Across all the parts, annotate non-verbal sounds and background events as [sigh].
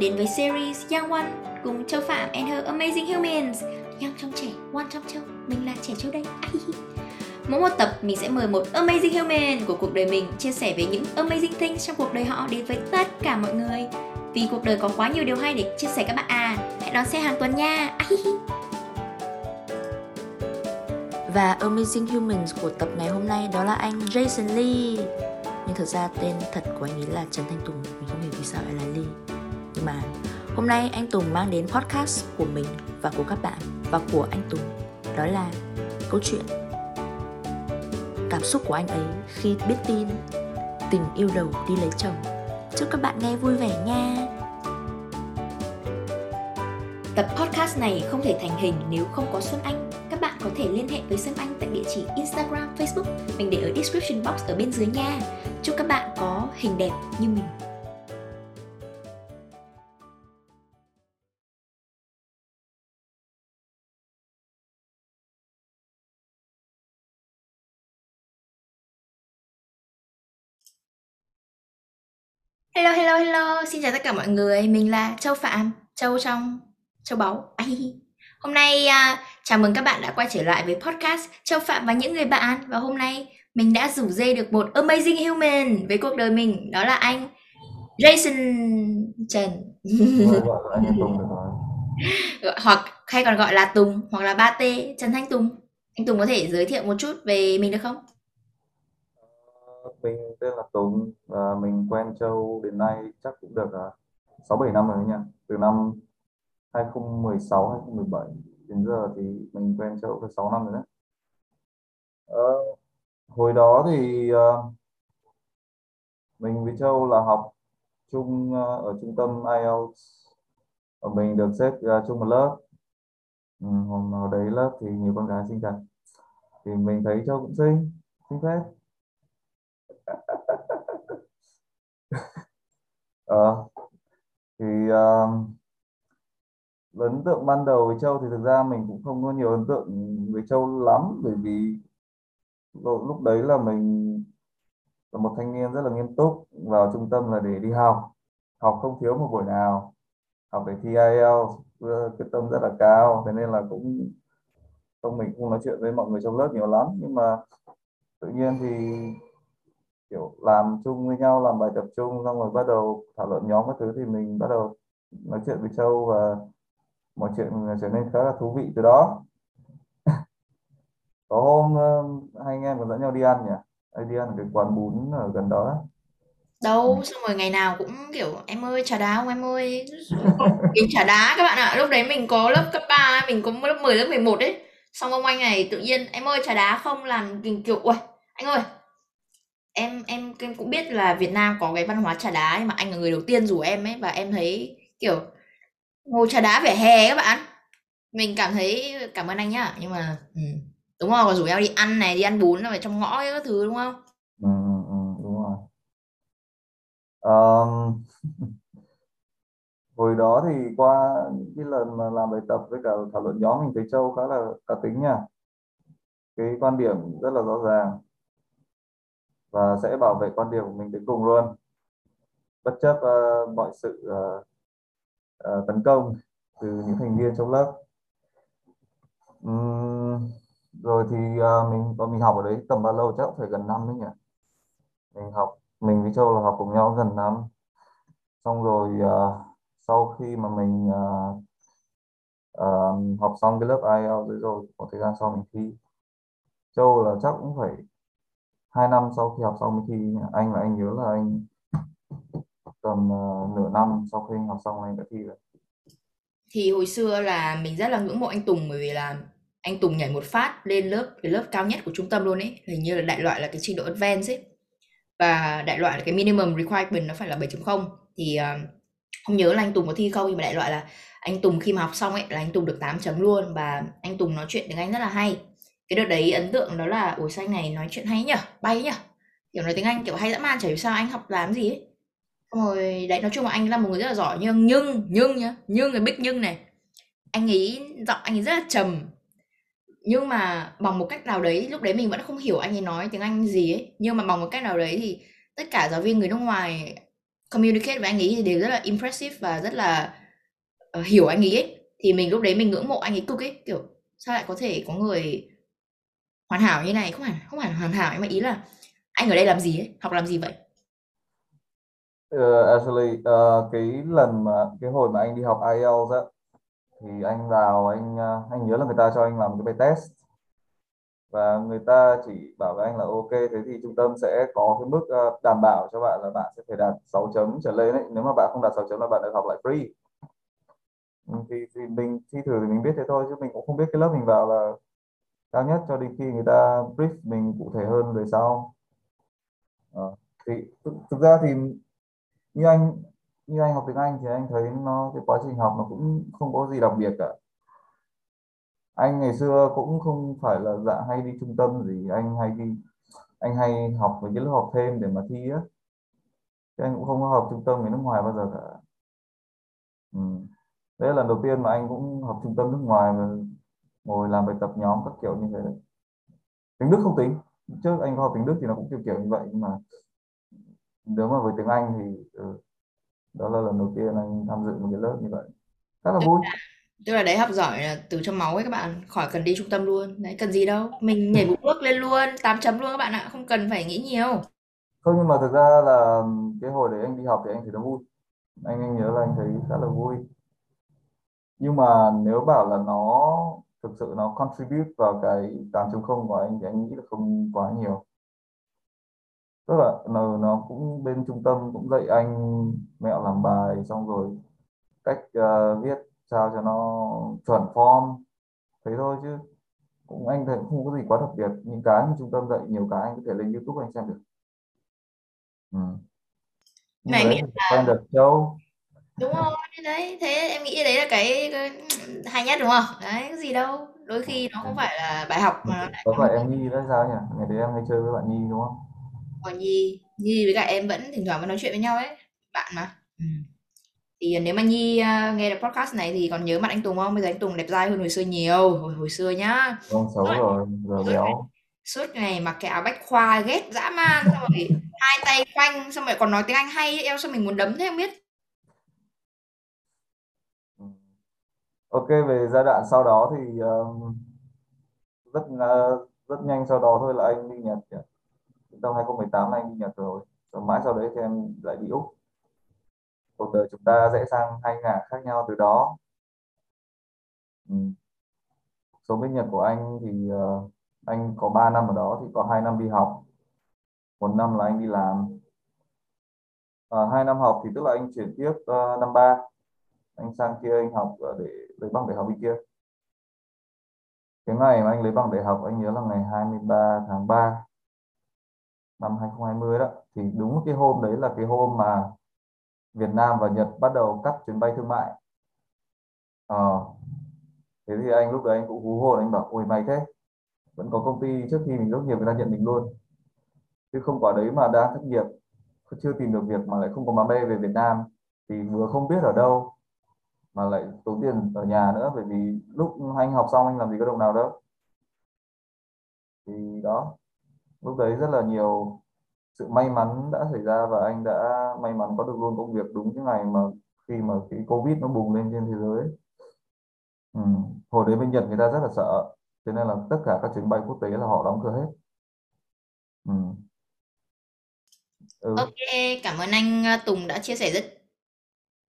Bạn đến với series Young One cùng Châu Phạm and her Amazing Humans. Young trong trẻ, One trong Châu, mình là trẻ Châu đây. Mỗi một tập mình sẽ mời một Amazing Human của cuộc đời mình chia sẻ về những Amazing things trong cuộc đời họ đến với tất cả mọi người. Vì cuộc đời có quá nhiều điều hay để chia sẻ các bạn à. Hãy đón xem hàng tuần nha. Và Amazing Humans của tập ngày hôm nay đó là anh Jason Lee Nhưng thật ra tên thật của anh ấy là Trần Thanh Tùng Mình không hiểu vì sao lại là Lee mà hôm nay anh Tùng mang đến podcast của mình và của các bạn Và của anh Tùng Đó là câu chuyện Cảm xúc của anh ấy khi biết tin Tình yêu đầu đi lấy chồng Chúc các bạn nghe vui vẻ nha Tập podcast này không thể thành hình nếu không có Xuân Anh. Các bạn có thể liên hệ với Xuân Anh tại địa chỉ Instagram, Facebook. Mình để ở description box ở bên dưới nha. Chúc các bạn có hình đẹp như mình. Hello, hello, hello. Xin chào tất cả mọi người. Mình là Châu Phạm, Châu trong Châu Báu. Ai. Hôm nay uh, chào mừng các bạn đã quay trở lại với podcast Châu Phạm và những người bạn. Và hôm nay mình đã rủ dê được một amazing human với cuộc đời mình. Đó là anh Jason Trần. [laughs] Hoặc hay còn gọi là Tùng hoặc là ba t Trần Thanh Tùng. Anh Tùng có thể giới thiệu một chút về mình được không? Mình tên là Tùng và mình quen Châu đến nay chắc cũng được sáu sáu bảy năm rồi nha. Từ năm 2016 2017 đến giờ thì mình quen Châu được 6 năm rồi đấy. uh, hồi đó thì uh, mình với Châu là học chung uh, ở trung tâm IELTS và mình được xếp uh, chung một lớp. Ừ, hôm đấy lớp thì nhiều con gái xinh thật. Thì mình thấy Châu cũng xinh, xinh phết. Ờ, thì uh, ấn tượng ban đầu với Châu thì thực ra mình cũng không có nhiều ấn tượng với Châu lắm bởi vì lúc đấy là mình là một thanh niên rất là nghiêm túc vào trung tâm là để đi học. Học không thiếu một buổi nào. Học để thi IELTS ờ, quyết tâm rất là cao. Thế nên là cũng không mình cũng nói chuyện với mọi người trong lớp nhiều lắm. Nhưng mà tự nhiên thì kiểu làm chung với nhau làm bài tập chung xong rồi bắt đầu thảo luận nhóm các thứ thì mình bắt đầu nói chuyện với Châu và mọi chuyện trở nên khá là thú vị từ đó. [laughs] Có hôm ờ, hai anh em còn dẫn nhau đi ăn nhỉ? Hay đi ăn ở cái quán bún ở gần đó ấy. Đâu, xong rồi ngày nào cũng kiểu em ơi trà đá không em ơi? [laughs] Kính trà đá các bạn ạ. Lúc đấy mình có lớp cấp 3 Mình có lớp 10, lớp 11 ấy. Xong ông anh này tự nhiên Em ơi trà đá không? Làm kiểu Ui anh ơi em, em em cũng biết là Việt Nam có cái văn hóa trà đá Nhưng mà anh là người đầu tiên rủ em ấy Và em thấy kiểu Ngồi trà đá vỉa hè các bạn. Mình cảm thấy cảm ơn anh nhá Nhưng mà ừ, Đúng rồi còn rủ nhau đi ăn này Đi ăn bún ở trong ngõ ấy, các thứ đúng không? Ừ, ừ, ừ đúng rồi. Um, [laughs] hồi đó thì qua những cái lần mà làm bài tập với cả thảo luận nhóm mình thấy Châu khá là cá tính nha. Cái quan điểm rất là rõ ràng và sẽ bảo vệ quan điểm của mình đến cùng luôn. Bất chấp uh, mọi sự uh, uh, tấn công từ những thành viên trong lớp. Uhm, rồi thì uh, mình bọn mình học ở đấy tầm bao lâu? Chắc cũng phải gần năm đấy nhỉ? Mình học mình với Châu là học cùng nhau gần năm. Xong rồi uh, sau khi mà mình uh, uh, học xong cái lớp IELTS rồi một thời gian sau mình thi. Châu là chắc cũng phải hai năm sau khi học xong mới thi anh là anh nhớ là anh tầm uh, nửa năm sau khi anh học xong anh đã thi rồi Thì hồi xưa là mình rất là ngưỡng mộ anh Tùng bởi vì là anh Tùng nhảy một phát lên lớp cái lớp cao nhất của trung tâm luôn ấy, hình như là đại loại là cái trình độ advanced ấy. Và đại loại là cái minimum requirement nó phải là 7.0 thì uh, không nhớ là anh Tùng có thi không nhưng mà đại loại là anh Tùng khi mà học xong ấy là anh Tùng được 8 chấm luôn và anh Tùng nói chuyện tiếng Anh rất là hay. Cái đợt đấy ấn tượng đó là ủa sao anh này nói chuyện hay nhở, bay nhở, Kiểu nói tiếng Anh kiểu hay dã man chả hiểu sao anh học làm gì ấy. Xong rồi đấy nói chung là anh là một người rất là giỏi nhưng nhưng nhưng nhá, nhưng cái big nhưng này. Anh ấy giọng anh ấy rất là trầm. Nhưng mà bằng một cách nào đấy lúc đấy mình vẫn không hiểu anh ấy nói tiếng Anh gì ấy, nhưng mà bằng một cách nào đấy thì tất cả giáo viên người nước ngoài communicate với anh ấy thì đều rất là impressive và rất là uh, hiểu anh ấy, ấy thì mình lúc đấy mình ngưỡng mộ anh ấy cực ấy kiểu sao lại có thể có người hoàn hảo như này không hẳn không hẳn hoàn hảo nhưng mà ý là anh ở đây làm gì ấy? Học làm gì vậy? Uh, actually uh, cái lần mà cái hồi mà anh đi học IELTS á thì anh vào anh ờ, anh nhớ là người ta cho anh làm cái bài test. Và người ta chỉ bảo với anh là ok thế thì trung tâm sẽ có cái mức đảm bảo cho bạn là bạn sẽ phải đạt 6 chấm trở lên ấy. Nếu mà bạn không đạt 6 chấm là bạn được học lại free. Ừ, thì, thì mình thi thử thì mình biết thế thôi chứ mình cũng không biết cái lớp mình vào là cao nhất cho đến khi người ta brief mình cụ thể hơn về sau à, ờ, thì thực, thực ra thì như anh như anh học tiếng Anh thì anh thấy nó cái quá trình học nó cũng không có gì đặc biệt cả. Anh ngày xưa cũng không phải là dạng hay đi trung tâm gì anh hay đi anh hay học với những lớp học thêm để mà thi á. Chứ anh cũng không có học trung tâm người nước ngoài bao giờ cả. Ừ. đấy là lần đầu tiên mà anh cũng học trung tâm nước ngoài mà ngồi làm bài tập nhóm các kiểu như thế đấy. Tiếng Đức không tính. Trước anh có học tiếng Đức thì nó cũng kiểu kiểu như vậy nhưng mà nếu mà với tiếng Anh thì ừ, đó là lần đầu tiên anh tham dự một cái lớp như vậy. Rất là vui. tức là đấy học giỏi là từ trong máu ấy các bạn. Khỏi cần đi trung tâm luôn. Đấy cần gì đâu. Mình nhảy một bước lên luôn 8 chấm luôn các bạn ạ. Không cần phải nghĩ nhiều. Không nhưng mà thực ra là cái hồi đấy anh đi học thì anh thấy nó vui. Anh anh nhớ là anh thấy khá là vui. Nhưng mà nếu bảo là nó thực sự nó contribute vào cái 8.0 của anh thì anh nghĩ là không quá nhiều. Tức là nó, nó cũng bên trung tâm cũng dạy anh mẹo làm bài xong rồi cách uh, viết sao cho nó chuẩn form thế thôi chứ cũng anh thấy không có gì quá đặc biệt. Những cái mà trung tâm dạy nhiều cái anh có thể lên YouTube anh xem được. Ừ. Mày nghĩ là quen được đâu đúng rồi đấy thế em nghĩ đấy là cái, cái hay nhất đúng không? Đấy cái gì đâu đôi khi nó không phải là bài học mà lại có phải em Nhi đấy sao nhỉ? Ngày đấy em hay chơi với bạn Nhi đúng không? Còn Nhi Nhi với cả em vẫn thỉnh thoảng vẫn nói chuyện với nhau ấy bạn mà. Ừ. thì nếu mà Nhi uh, nghe được podcast này thì còn nhớ mặt anh Tùng không? Bây giờ anh Tùng đẹp trai hơn hồi xưa nhiều hồi hồi xưa nhá. Không xấu rồi giờ béo. suốt ngày mặc cái áo bách khoa ghét dã man xong rồi hai tay khoanh xong rồi còn nói tiếng Anh hay em sao mình muốn đấm thế không biết Ok về giai đoạn sau đó thì uh, rất uh, rất nhanh sau đó thôi là anh đi Nhật năm 2018 là anh đi Nhật rồi rồi mãi sau đấy thì em lại đi Úc. Cuộc đời chúng ta rẽ sang hai ngả khác nhau từ đó. Ừ. số bên Nhật của anh thì uh, anh có 3 năm ở đó thì có hai năm đi học. Một năm là anh đi làm. À, hai năm học thì tức là anh chuyển tiếp uh, năm ba. Anh sang kia anh học để lấy bằng đại học bên kia. Cái ngày mà anh lấy bằng đại học anh nhớ là ngày 23 tháng 3 năm 2020 đó. Thì đúng cái hôm đấy là cái hôm mà Việt Nam và Nhật bắt đầu cắt chuyến bay thương mại. Ờ, thế thì anh lúc đấy anh cũng hú hồn anh bảo ôi may thế vẫn có công ty trước khi mình tốt nghiệp người ta nhận mình luôn. Chứ không quả đấy mà đang thất nghiệp chưa tìm được việc mà lại không có má mê về Việt Nam thì vừa không biết ở đâu mà lại tốn tiền ở nhà nữa bởi vì lúc anh học xong anh làm gì có đồng nào đâu thì đó lúc đấy rất là nhiều sự may mắn đã xảy ra và anh đã may mắn có được luôn công việc đúng cái ngày mà khi mà cái covid nó bùng lên trên thế giới ừ. hồi đấy bên Nhật người ta rất là sợ cho nên là tất cả các chuyến bay quốc tế là họ đóng cửa hết ừ. Ừ. Ok, cảm ơn anh à, Tùng đã chia sẻ rất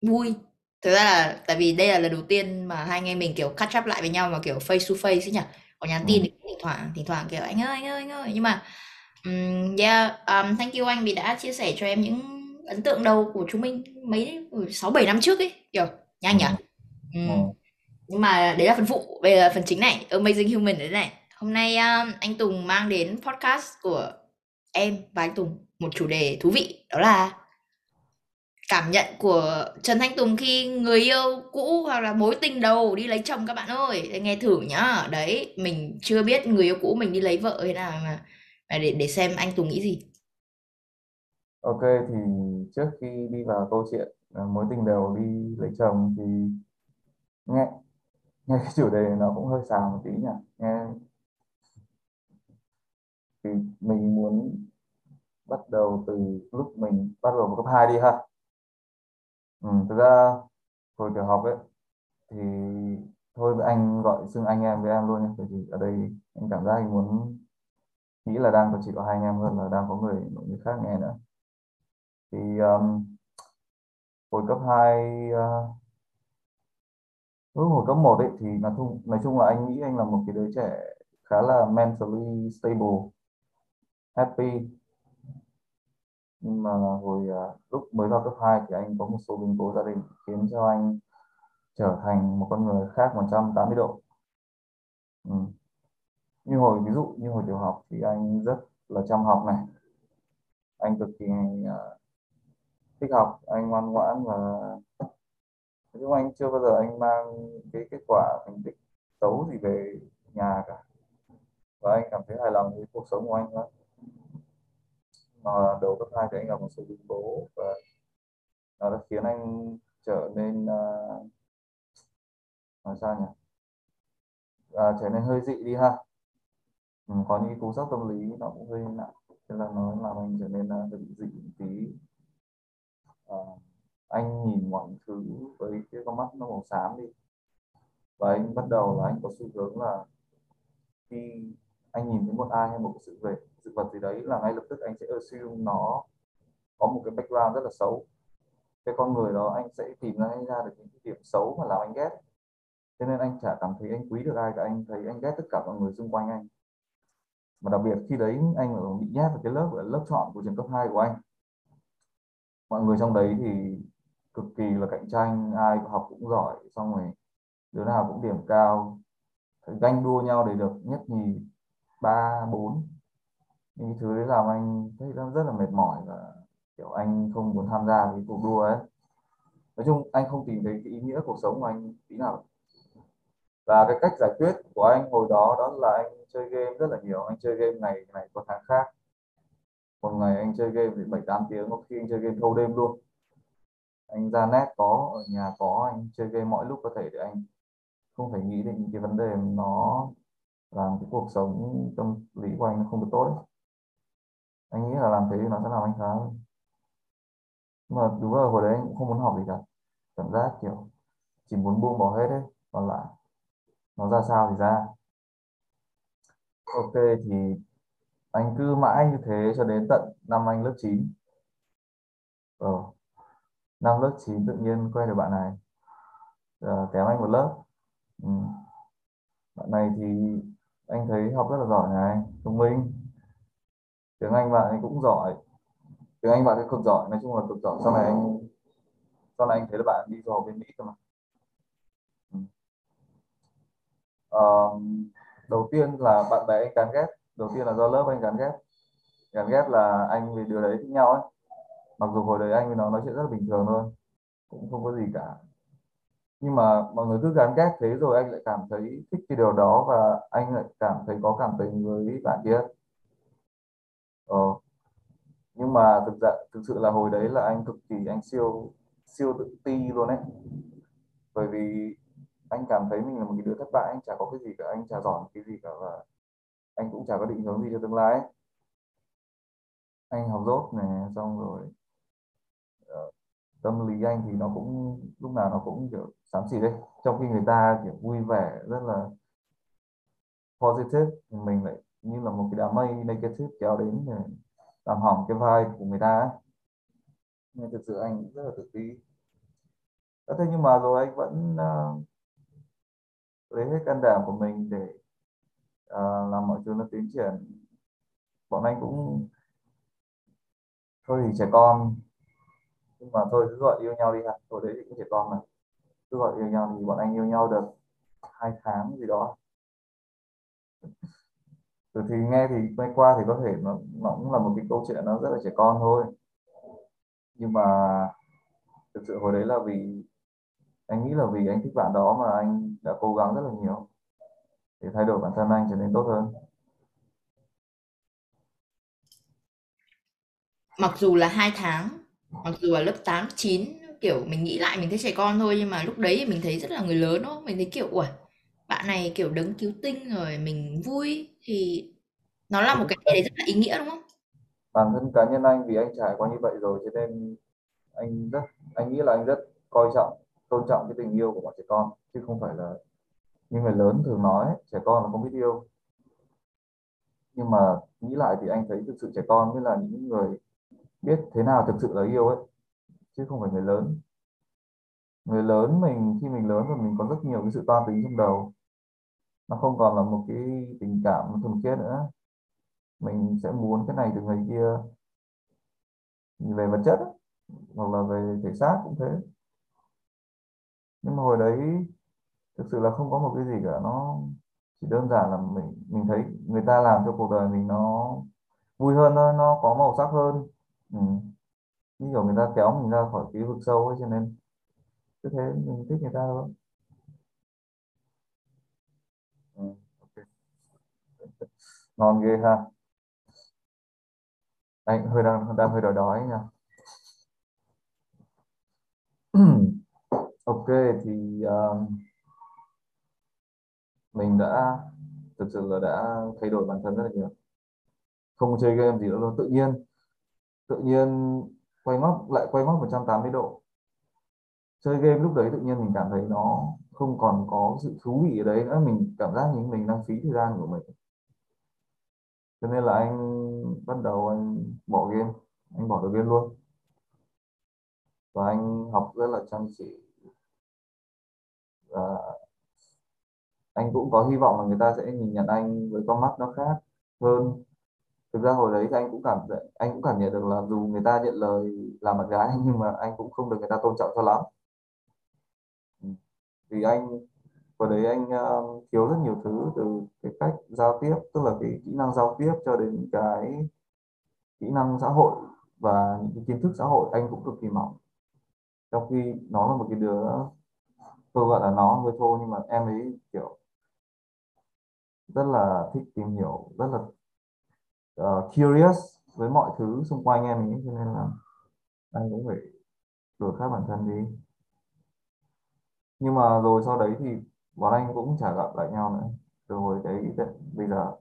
vui. Thực ra là tại vì đây là lần đầu tiên mà hai anh em mình kiểu catch up lại với nhau mà kiểu face to face ấy nhỉ. Có nhắn tin ừ. thỉnh thoảng thỉnh thoảng kiểu anh ơi anh ơi anh ơi nhưng mà um, yeah um, thank you anh vì đã chia sẻ cho em những ấn tượng đầu của chúng mình mấy sáu bảy năm trước ấy kiểu nhanh nhỉ. Ừ. Ừ. Nhưng mà đấy là phần phụ, bây giờ phần chính này, Amazing Human đấy này. Hôm nay um, anh Tùng mang đến podcast của em và anh Tùng một chủ đề thú vị đó là cảm nhận của Trần Thanh Tùng khi người yêu cũ hoặc là mối tình đầu đi lấy chồng các bạn ơi. Nghe thử nhá. Đấy mình chưa biết người yêu cũ mình đi lấy vợ thế nào mà, để để xem anh Tùng nghĩ gì. Ok thì trước khi đi vào câu chuyện à, mối tình đầu đi lấy chồng thì nghe nghe cái chủ đề nó cũng hơi xào một tí nhỉ. Nghe thì mình muốn bắt đầu từ lúc mình bắt đầu vào cấp 2 đi ha ừ, thực ra hồi tiểu học ấy thì thôi anh gọi xưng anh em với em luôn nhé bởi vì ở đây anh cảm giác anh muốn nghĩ là đang có chỉ có hai anh em hơn là đang có người người khác nghe nữa. Thì um, hồi cấp 2 uh, lúc hồi cấp 1 ấy thì nói chung nói chung là anh nghĩ anh là một cái đứa trẻ khá là mentally stable happy nhưng mà hồi à, lúc mới vào cấp 2 thì anh có một số biến cố gia đình khiến cho anh trở thành một con người khác 180 độ. Ừ. như hồi ví dụ như hồi tiểu học thì anh rất là chăm học này. Anh cực kỳ uh, thích học anh ngoan ngoãn và nói chung anh chưa bao giờ anh mang cái kết quả thành tích xấu gì về nhà cả. Và anh cảm thấy hài lòng với cuộc sống của anh lắm mà đầu cấp 2 thì anh gặp một số biến cố và nó đã khiến anh trở nên uh, nói sao nhỉ? À, trở nên hơi dị đi ha. Ừ, có những cú sốc tâm lý nó cũng hơi nặng thế là nó làm anh trở nên uh, bị dị một tí. À, anh nhìn mọi thứ với cái con mắt nó màu xám đi. Và anh bắt đầu là anh có xu hướng là khi anh nhìn thấy một ai hay một sự việc sự vật gì đấy là ngay lập tức anh sẽ assume nó có một cái background rất là xấu. Cái con người đó anh sẽ tìm ra ra được những cái điểm xấu mà làm anh ghét. Cho nên anh chả cảm thấy anh quý được ai cả, anh thấy anh ghét tất cả mọi người xung quanh anh. Mà đặc biệt khi đấy anh bị nhét vào cái lớp lớp chọn của trường cấp 2 của anh. Mọi người trong đấy thì cực kỳ là cạnh tranh, ai học cũng giỏi, xong rồi đứa nào cũng điểm cao. Ganh đua nhau để được, nhất nhì ba, bốn những thứ đấy làm anh thấy rất là mệt mỏi và, kiểu, anh không muốn tham gia cái cuộc đua ấy. Nói chung anh không tìm thấy cái ý nghĩa cuộc sống của anh tí nào. Và cái cách giải quyết của anh hồi đó đó là anh chơi game rất là nhiều. Anh chơi game ngày này qua tháng khác. Một ngày anh chơi game thì bảy, tám tiếng, có khi anh chơi game thâu đêm luôn. Anh ra net có, ở nhà có, anh chơi game mọi lúc có thể để anh không phải nghĩ đến những cái vấn đề nó làm cái cuộc sống tâm lý của anh nó không được tốt ấy anh nghĩ là làm thế nó sẽ làm anh khá nhưng mà đúng là hồi đấy anh cũng không muốn học gì cả. Cảm giác kiểu chỉ muốn buông bỏ hết đấy còn lại nó ra sao thì ra. Ok thì anh cứ mãi như thế cho đến tận năm anh lớp 9 ờ, năm lớp 9 tự nhiên quen được bạn này. À, kém anh một lớp. Ừ. bạn này thì anh thấy học rất là giỏi này thông minh tiếng anh bạn ấy cũng giỏi. Tiếng anh bạn ấy cực giỏi nói chung là cực giỏi. Sau này anh sau này anh thấy là bạn đi du học bên mỹ cơ mà. Uh, đầu tiên là bạn bè anh gắn ghét đầu tiên là do lớp anh gắn ghét gắn ghét là anh vì điều đấy thích nhau ấy. Mặc dù hồi đấy anh với nó nói chuyện rất là bình thường thôi cũng không có gì cả. Nhưng mà mọi người cứ gắn ghét thế rồi anh lại cảm thấy thích cái điều đó và anh lại cảm thấy có cảm tình với bạn kia nhưng mà thực ra thực sự là hồi đấy là anh cực kỳ anh siêu siêu tự ti luôn ấy. Bởi vì anh cảm thấy mình là một cái đứa thất bại anh chả có cái gì cả anh chả giỏi cái gì cả và anh cũng chả có định hướng gì cho tương lai ấy, anh học dốt này xong rồi ờ, tâm lý anh thì nó cũng lúc nào nó cũng kiểu xám xịt đấy trong khi người ta kiểu vui vẻ rất là positive thì mình lại như là một cái đám mây negative kéo đến làm hỏng cái vai của người ta ấy. nên thực sự anh rất là tự ti thế nhưng mà rồi anh vẫn uh, lấy hết can đảm của mình để uh, làm mọi thứ nó tiến triển. Bọn anh cũng thôi thì trẻ con. Nhưng mà thôi cứ gọi yêu nhau đi ha. Hồi đấy thì cũng trẻ con mà. Cứ gọi yêu nhau thì bọn anh yêu nhau được hai tháng gì đó từ thì nghe thì quay qua thì có thể nó, nó cũng là một cái câu chuyện nó rất là trẻ con thôi. Nhưng mà thực sự hồi đấy là vì anh nghĩ là vì anh thích bạn đó mà anh đã cố gắng rất là nhiều để thay đổi bản thân anh trở nên tốt hơn. Mặc dù là hai tháng mặc dù là lớp 8, 9 kiểu mình nghĩ lại mình thấy trẻ con thôi nhưng mà lúc đấy thì mình thấy rất là người lớn đó mình thấy kiểu ủa bạn này kiểu đấng cứu tinh rồi mình vui thì nó là một cái gì đấy rất là ý nghĩa đúng không? Bản thân cá nhân anh vì anh trải qua như vậy rồi cho nên anh rất anh nghĩ là anh rất coi trọng tôn trọng cái tình yêu của bọn trẻ con chứ không phải là như người lớn thường nói trẻ con là không biết yêu. Nhưng mà nghĩ lại thì anh thấy thực sự trẻ con mới là những người biết thế nào thực sự là yêu ấy chứ không phải người lớn. Người lớn mình khi mình lớn rồi mình có rất nhiều cái sự toan tính trong đầu nó không còn là một cái tình cảm thuần khiết nữa. Mình sẽ muốn cái này từ người kia. Về vật chất hoặc là về thể xác cũng thế. Nhưng mà hồi đấy, thực sự là không có một cái gì cả. Nó chỉ đơn giản là mình mình thấy người ta làm cho cuộc đời mình nó vui hơn thôi, nó có màu sắc hơn. Ừ. như kiểu người ta kéo mình ra khỏi cái vực sâu ấy, cho nên cứ thế mình thích người ta thôi. Ngon ghê ha. Anh hơi đang đang hơi đói đói nha. [clears throat] Ok thì uh, mình đã thực sự là đã thay đổi bản thân rất là nhiều. Không chơi game gì nữa luôn tự nhiên tự nhiên quay móc lại quay móc 180 độ. Chơi game lúc đấy tự nhiên mình cảm thấy nó không còn có sự thú vị ở đấy nữa mình cảm giác như mình đang phí thời gian của mình cho nên là anh bắt đầu anh bỏ game, anh bỏ được game luôn. Và anh học rất là chăm chỉ. Và anh cũng có hy vọng là người ta sẽ nhìn nhận anh với con mắt nó khác hơn. Thực ra hồi đấy thì anh cũng cảm anh cũng cảm nhận được là dù người ta nhận lời làm bạn gái, [laughs] nhưng mà anh cũng không được người ta tôn trọng cho lắm. Ừ. Vì anh và đấy anh uh, thiếu rất nhiều thứ từ cái cách giao tiếp tức là cái kỹ năng giao tiếp cho đến cái kỹ năng xã hội và những cái kiến thức xã hội anh cũng cực kỳ mỏng. Trong khi nó là một cái đứa tôi gọi là nó hơi thô nhưng mà em ấy kiểu rất là thích tìm hiểu rất là uh, curious với mọi thứ xung quanh em ấy cho nên là anh cũng phải đổi khác bản thân đi. Nhưng mà rồi sau đấy thì bọn anh cũng chả gặp lại nhau nữa. Từ hồi đấy bây giờ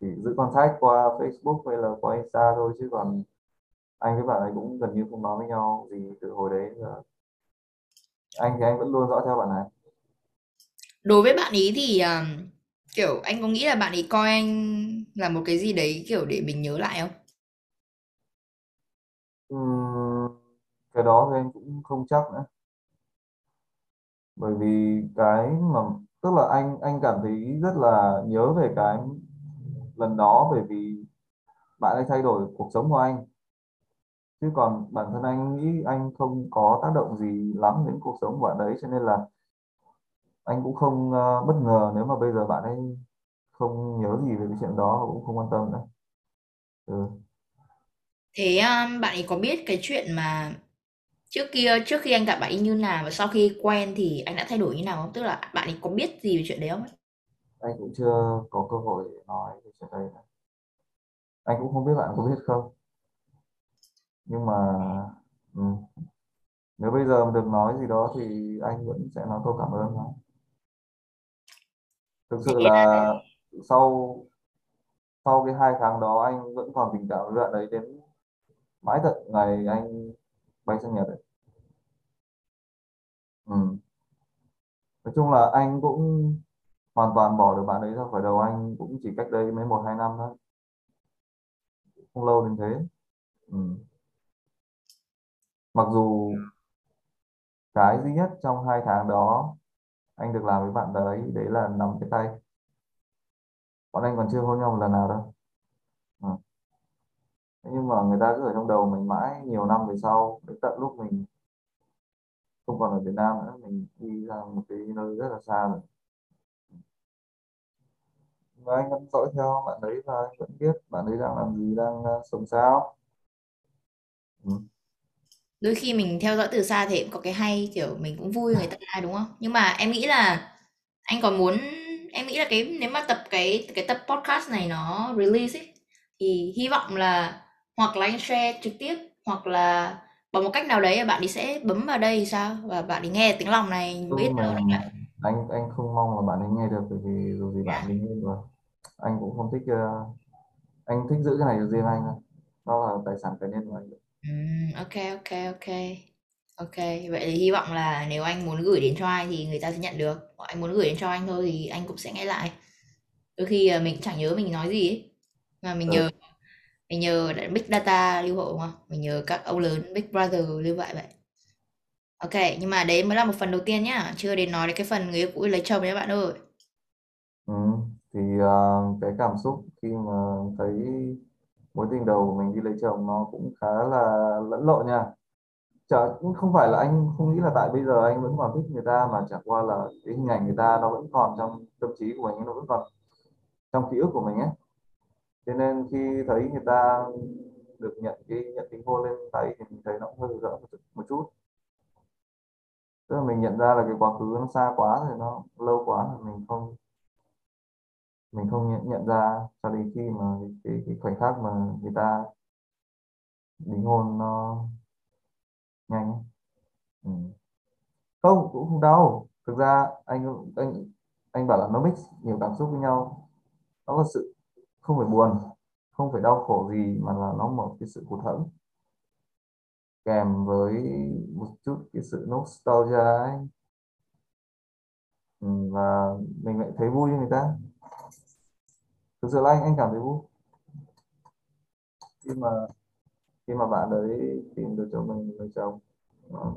chỉ giữ contact qua Facebook hay là qua Insta thôi chứ còn anh với bạn ấy cũng gần như không nói với nhau gì từ hồi đấy giờ. Anh thì anh vẫn luôn dõi theo bạn này. Đối với bạn ý thì um, kiểu anh có nghĩ là bạn ấy coi anh là một cái gì đấy kiểu để mình nhớ lại không? Uhm, cái đó thì anh cũng không chắc nữa bởi vì cái mà tức là anh anh cảm thấy rất là nhớ về cái lần đó bởi vì bạn ấy thay đổi cuộc sống của anh chứ còn bản thân anh nghĩ anh không có tác động gì lắm đến cuộc sống của bạn đấy cho nên là anh cũng không uh, bất ngờ nếu mà bây giờ bạn ấy không nhớ gì về cái chuyện đó cũng không quan tâm nữa ừ. thế um, bạn ấy có biết cái chuyện mà trước kia trước khi anh gặp bạn ấy như nào và sau khi quen thì anh đã thay đổi như nào không? Tức là bạn ấy có biết gì về chuyện đấy không anh cũng chưa có cơ hội để nói về chuyện đấy anh cũng không biết bạn có biết không? Nhưng mà ừ. nếu bây giờ được nói gì đó thì anh vẫn sẽ nói câu cảm ơn nó thực sự là sau sau cái hai tháng đó anh vẫn còn tình cảm với bạn ấy đến mãi tận ngày anh bay sang Nhật ấy. Ừ. Nói chung là anh cũng hoàn toàn bỏ được bạn ấy ra khỏi đầu, anh cũng chỉ cách đây mấy một, hai năm thôi không lâu đến thế ừ. mặc dù cái duy nhất trong hai tháng đó anh được làm với bạn đấy đấy là nắm cái tay bọn anh còn chưa hôn nhau một lần nào đâu nhưng mà người ta cứ ở trong đầu mình mãi nhiều năm về sau đến tận lúc mình không còn ở Việt Nam nữa mình đi ra một cái nơi rất là xa rồi. Và anh vẫn dõi theo bạn ấy và anh vẫn biết bạn ấy đang làm gì đang ờ, sống sao. Ừ. đôi khi mình theo dõi từ xa thì cũng có cái hay kiểu mình cũng vui người ta đúng không? Nhưng mà em nghĩ là anh còn muốn em nghĩ là cái nếu mà tập cái cái tập podcast này nó release ấy, thì hy vọng là hoặc là anh share trực tiếp hoặc là bằng một cách nào đấy bạn ấy sẽ bấm vào đây thì sao? Và bạn ấy nghe tiếng lòng này biết đâu anh anh không mong là bạn ấy nghe được bởi vì dù gì bạn ấy nghe rồi. Anh cũng không thích uh, anh thích giữ cái này cho riêng anh thôi nó là tài sản cá nhân của anh. Ừm, ok ok ok. Ok vậy thì hy vọng là nếu anh muốn gửi đến cho ai thì người ta sẽ nhận được. Hoặc anh muốn gửi đến cho anh thôi thì anh cũng sẽ nghe lại. Đôi khi à, mình chẳng nhớ mình nói gì ấy. Mà mình Ừ. nhờ mình nhờ big data lưu hộ đúng không? Mình nhờ các ông lớn big brother lưu vậy vậy. Ok nhưng mà đấy mới là một phần đầu tiên nhá. Chưa đến nói đến cái phần người yêu cũ lấy chồng đấy bạn ơi. Ừ. Thì uh, cái cảm xúc khi mà thấy mối tình đầu của mình đi lấy chồng nó cũng khá là lẫn lộn nha. Chả cũng không phải là anh không nghĩ là tại bây giờ anh vẫn còn thích người ta mà chẳng qua là cái hình ảnh người ta nó vẫn còn trong tâm trí của mình nó vẫn còn trong ký ức của mình ấy cho nên khi thấy người ta được nhận cái nhận tính hôn lên tay thì mình thấy nó cũng hơi rỡ một, chút- một chút. Tức là mình nhận ra là cái quá khứ nó xa quá rồi nó lâu quá rồi mình không mình không nhận, nhận ra. Cho đến khi mà cái, cái khoảnh khắc mà người ta đính hôn nó nhanh. Ừ. không cũng không đau. Thực ra anh anh anh bảo là nó mix nhiều cảm xúc với nhau. Nó có sự không phải buồn, không phải đau khổ gì, mà là nó một cái sự hụt hẫng. Kèm với một chút cái sự nostalgia ấy. Ừ, và mình lại thấy vui với người ta. Thực sự là anh anh cảm thấy vui. Khi mà khi mà bạn đấy tìm được cho mình người chồng. Vâng.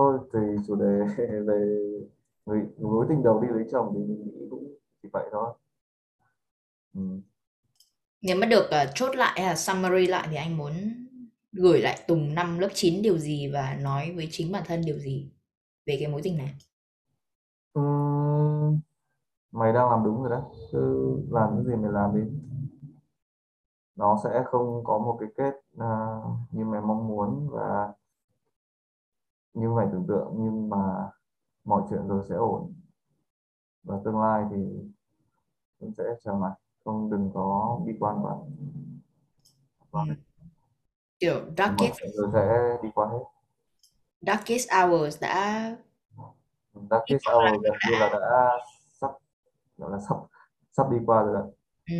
Thôi thì chủ đề [laughs] về người mối tình đầu đi lấy chồng thì mình nghĩ cũng chỉ vậy thôi. Ừ. nếu mà được uh, chốt lại là summary lại thì anh muốn gửi lại Tùng năm lớp 9 điều gì và nói với chính bản thân điều gì về cái mối tình này? Ừ, mày đang làm đúng rồi đấy cứ làm những gì mày làm đi. Nó sẽ không có một cái kết à, như mày mong muốn và như mày tưởng tượng nhưng mà mọi chuyện rồi sẽ ổn. Và tương lai thì cũng sẽ chờ mày không đừng có bi quan quá ừ. kiểu darkest rồi sẽ đi qua hết. Darkest hours đã Darkest Hour gần như là đã sắp gọi là sắp sắp đi qua rồi đấy ừ,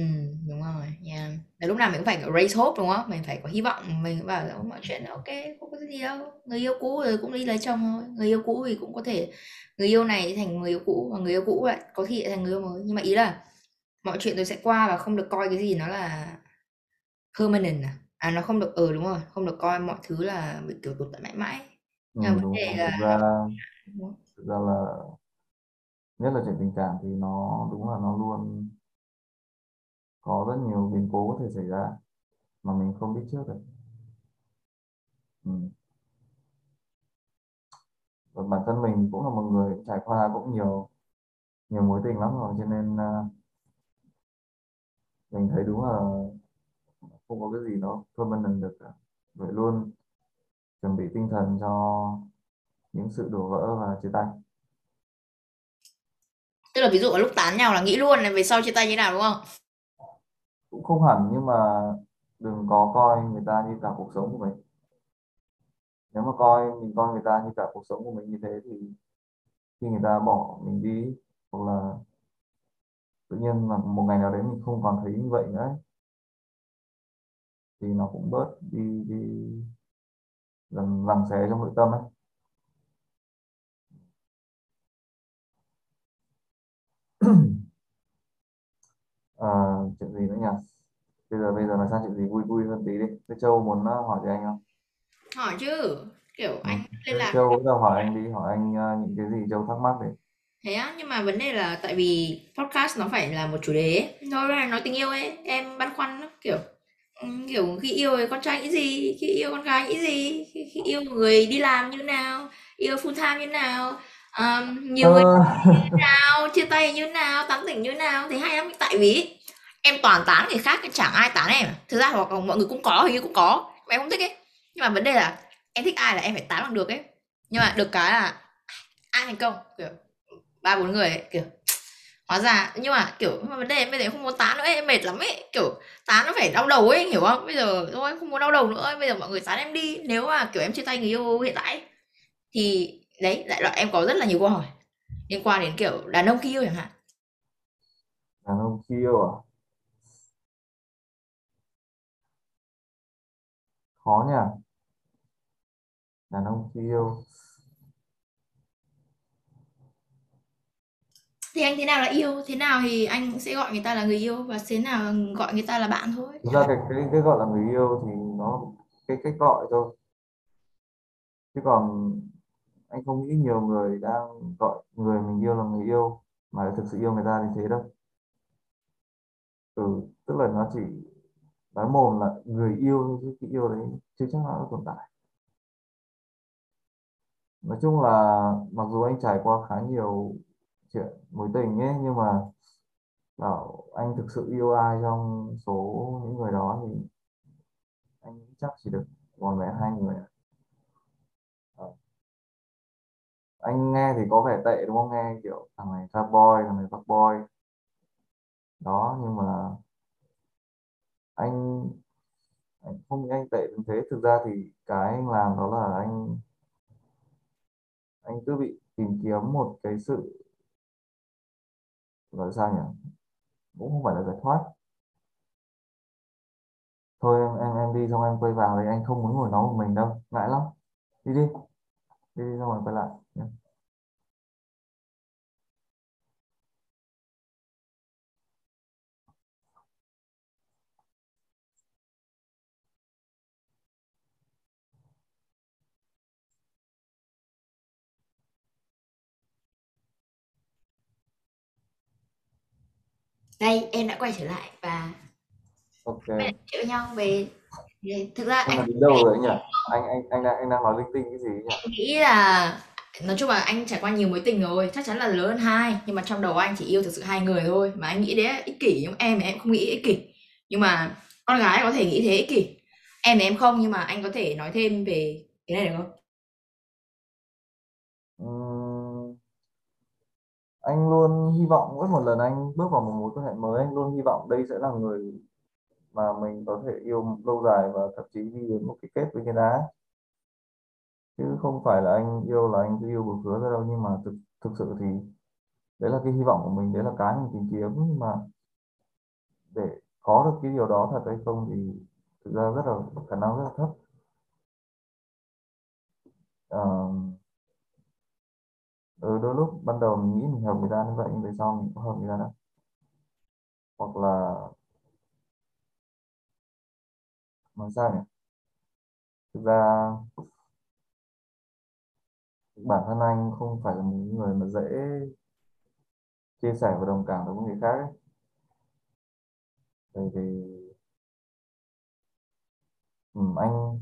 đúng rồi yeah. Là lúc nào mình cũng phải raise hope đúng không? Mình phải có hy vọng mình bảo là mọi chuyện ok không có gì đâu. Người yêu cũ rồi cũng đi lấy chồng thôi. Người yêu cũ thì cũng có thể người yêu này thành người yêu cũ và người yêu cũ lại có thể thành người yêu mới. Nhưng mà ý là mọi chuyện rồi sẽ qua và không được coi cái gì nó là permanent à? À nó không được ừ đúng rồi không được coi mọi thứ là bị kiểu tồn tại mãi mãi. Ừ, nhưng mà vấn đúng đề là thực ra là nhất là chuyện tình cảm thì nó đúng là nó luôn có rất nhiều biến cố có thể xảy ra mà mình không biết trước được. Ừ. và bản thân mình cũng là một người trải qua cũng nhiều nhiều mối tình lắm rồi cho nên uh, mình thấy đúng là không có cái gì nó permanent được cả. Vậy luôn chuẩn bị tinh thần cho những sự đổ vỡ và chia tay. Tức là ví dụ lúc tán nhau là nghĩ luôn là về sau chia tay như nào đúng không? Cũng không hẳn nhưng mà đừng có coi người ta như cả cuộc sống của mình. Nếu mà coi mình coi người ta như cả cuộc sống của mình như thế thì khi người ta bỏ mình đi hoặc là tự nhiên là một ngày nào đấy mình không còn thấy như vậy nữa ấy, thì nó cũng bớt đi đi làm lằng xé trong nội tâm ấy. [clears throat] à, chuyện gì nữa nhỉ? Bây giờ bây giờ là sang chuyện gì vui vui hơn tí đi. Thế Châu muốn uh, hỏi gì anh không? Hỏi chứ. Kiểu ừ. anh liên lạc Châu bắt đầu hỏi anh đi hỏi anh uh, những cái gì Châu thắc mắc đi. Thế á nhưng mà vấn đề là tại vì podcast nó phải là một chủ đề ấy. Nói là nói tình yêu ấy em băn khoăn lắm kiểu ừ, kiểu khi yêu thì con trai nghĩ gì khi yêu con gái nghĩ gì khi, khi yêu người đi làm như nào yêu full time như nào um, nhiều người Ờ, [laughs] nào chia tay như nào tán tỉnh như nào thì hay lắm. Tại vì em toàn tán người khác chẳng ai tán em. Thực ra hoặc là mọi người cũng có hình như cũng có. Mà em không thích ấy. Nhưng mà vấn đề là em thích ai là em phải tán bằng được ấy. Nhưng mà được cái là ai thành công? Kiểu ba bốn người ấy, kiểu hóa ra nhưng mà kiểu nhưng mà vấn đề em bây giờ em không muốn tán nữa ấy, em mệt lắm ấy. Kiểu tán nó phải đau đầu ấy hiểu không? Bây giờ thôi em không muốn đau đầu nữa bây giờ mọi người tán em đi. Nếu mà kiểu em chia tay người yêu hiện tại ấy, thì đấy đại loại em có rất là nhiều câu hỏi liên quan đến kiểu đàn ông khi yêu chẳng hạn. Ông khi yêu à? Khó nhỉ? Đàn ông khi yêu thì anh thế nào là yêu? Thế nào thì anh sẽ gọi người ta là người yêu và thế nào gọi người ta là bạn thôi. Thực ra cái cái cái gọi là người yêu thì nó cái cách gọi thôi. Chứ còn anh không nghĩ nhiều người đang gọi người mình yêu là người yêu, mà thực sự yêu người ta như thế đâu. Ừ tức là nó chỉ nói mồm là người yêu chứ cái yêu đấy, chưa chắc nó tồn tại. Nói chung là mặc dù anh trải qua khá nhiều chuyện mối tình ấy, nhưng mà, bảo anh thực sự yêu ai trong số những người đó thì anh chắc chỉ được còn vẹn hai người ạ. Anh nghe thì có vẻ tệ đúng không? Nghe kiểu thằng này ra boy, thằng này fuck boy. Đó, nhưng mà anh anh không nghĩ anh tệ đến thế. Thực ra thì cái anh làm đó là anh anh cứ bị tìm kiếm một cái sự, gọi sao nhỉ? Cũng không phải là giải thoát. Thôi em em em đi, xong em quay vào thì anh không muốn ngồi nói một mình đâu. Ngại lắm. Đi đi đi, rồi quay lại nhé. đây em đã quay trở lại và ok với nhau về thực ra anh anh đến đâu rồi nhỉ? Anh anh anh đang anh đang nói linh tinh cái gì nhỉ? Em nghĩ là nói chung là anh trải qua nhiều mối tình rồi chắc chắn là lớn hơn hai nhưng mà trong đầu anh chỉ yêu thực sự hai người thôi mà anh nghĩ đấy ích kỷ nhưng em thì em không nghĩ ích kỷ. Nhưng mà con gái có thể nghĩ thế ích kỷ em thì em không nhưng mà anh có thể nói thêm về cái này được không? Anh luôn hy vọng mỗi một lần anh bước vào một mối quan hệ mới anh luôn hy vọng đây sẽ là người mà mình có thể yêu lâu dài và thậm chí đi đến một cái kết với cái đá. Chứ không phải là anh yêu là anh cứ yêu bừa phứa ra đâu nhưng mà thực thực sự thì đấy là cái hy vọng của mình đấy là cái mình tìm kiếm. Nhưng mà để có được cái điều đó thật hay không thì thực ra rất là khả năng rất là thấp. À, ừ, đôi lúc ban đầu mình nghĩ mình hợp người ta như vậy nhưng về sau mình cũng hợp người ta đâu hoặc là mà sao nhỉ thực ra bản thân anh không phải là một người mà dễ chia sẻ và đồng cảm với người khác ấy. Bởi vì ừ, anh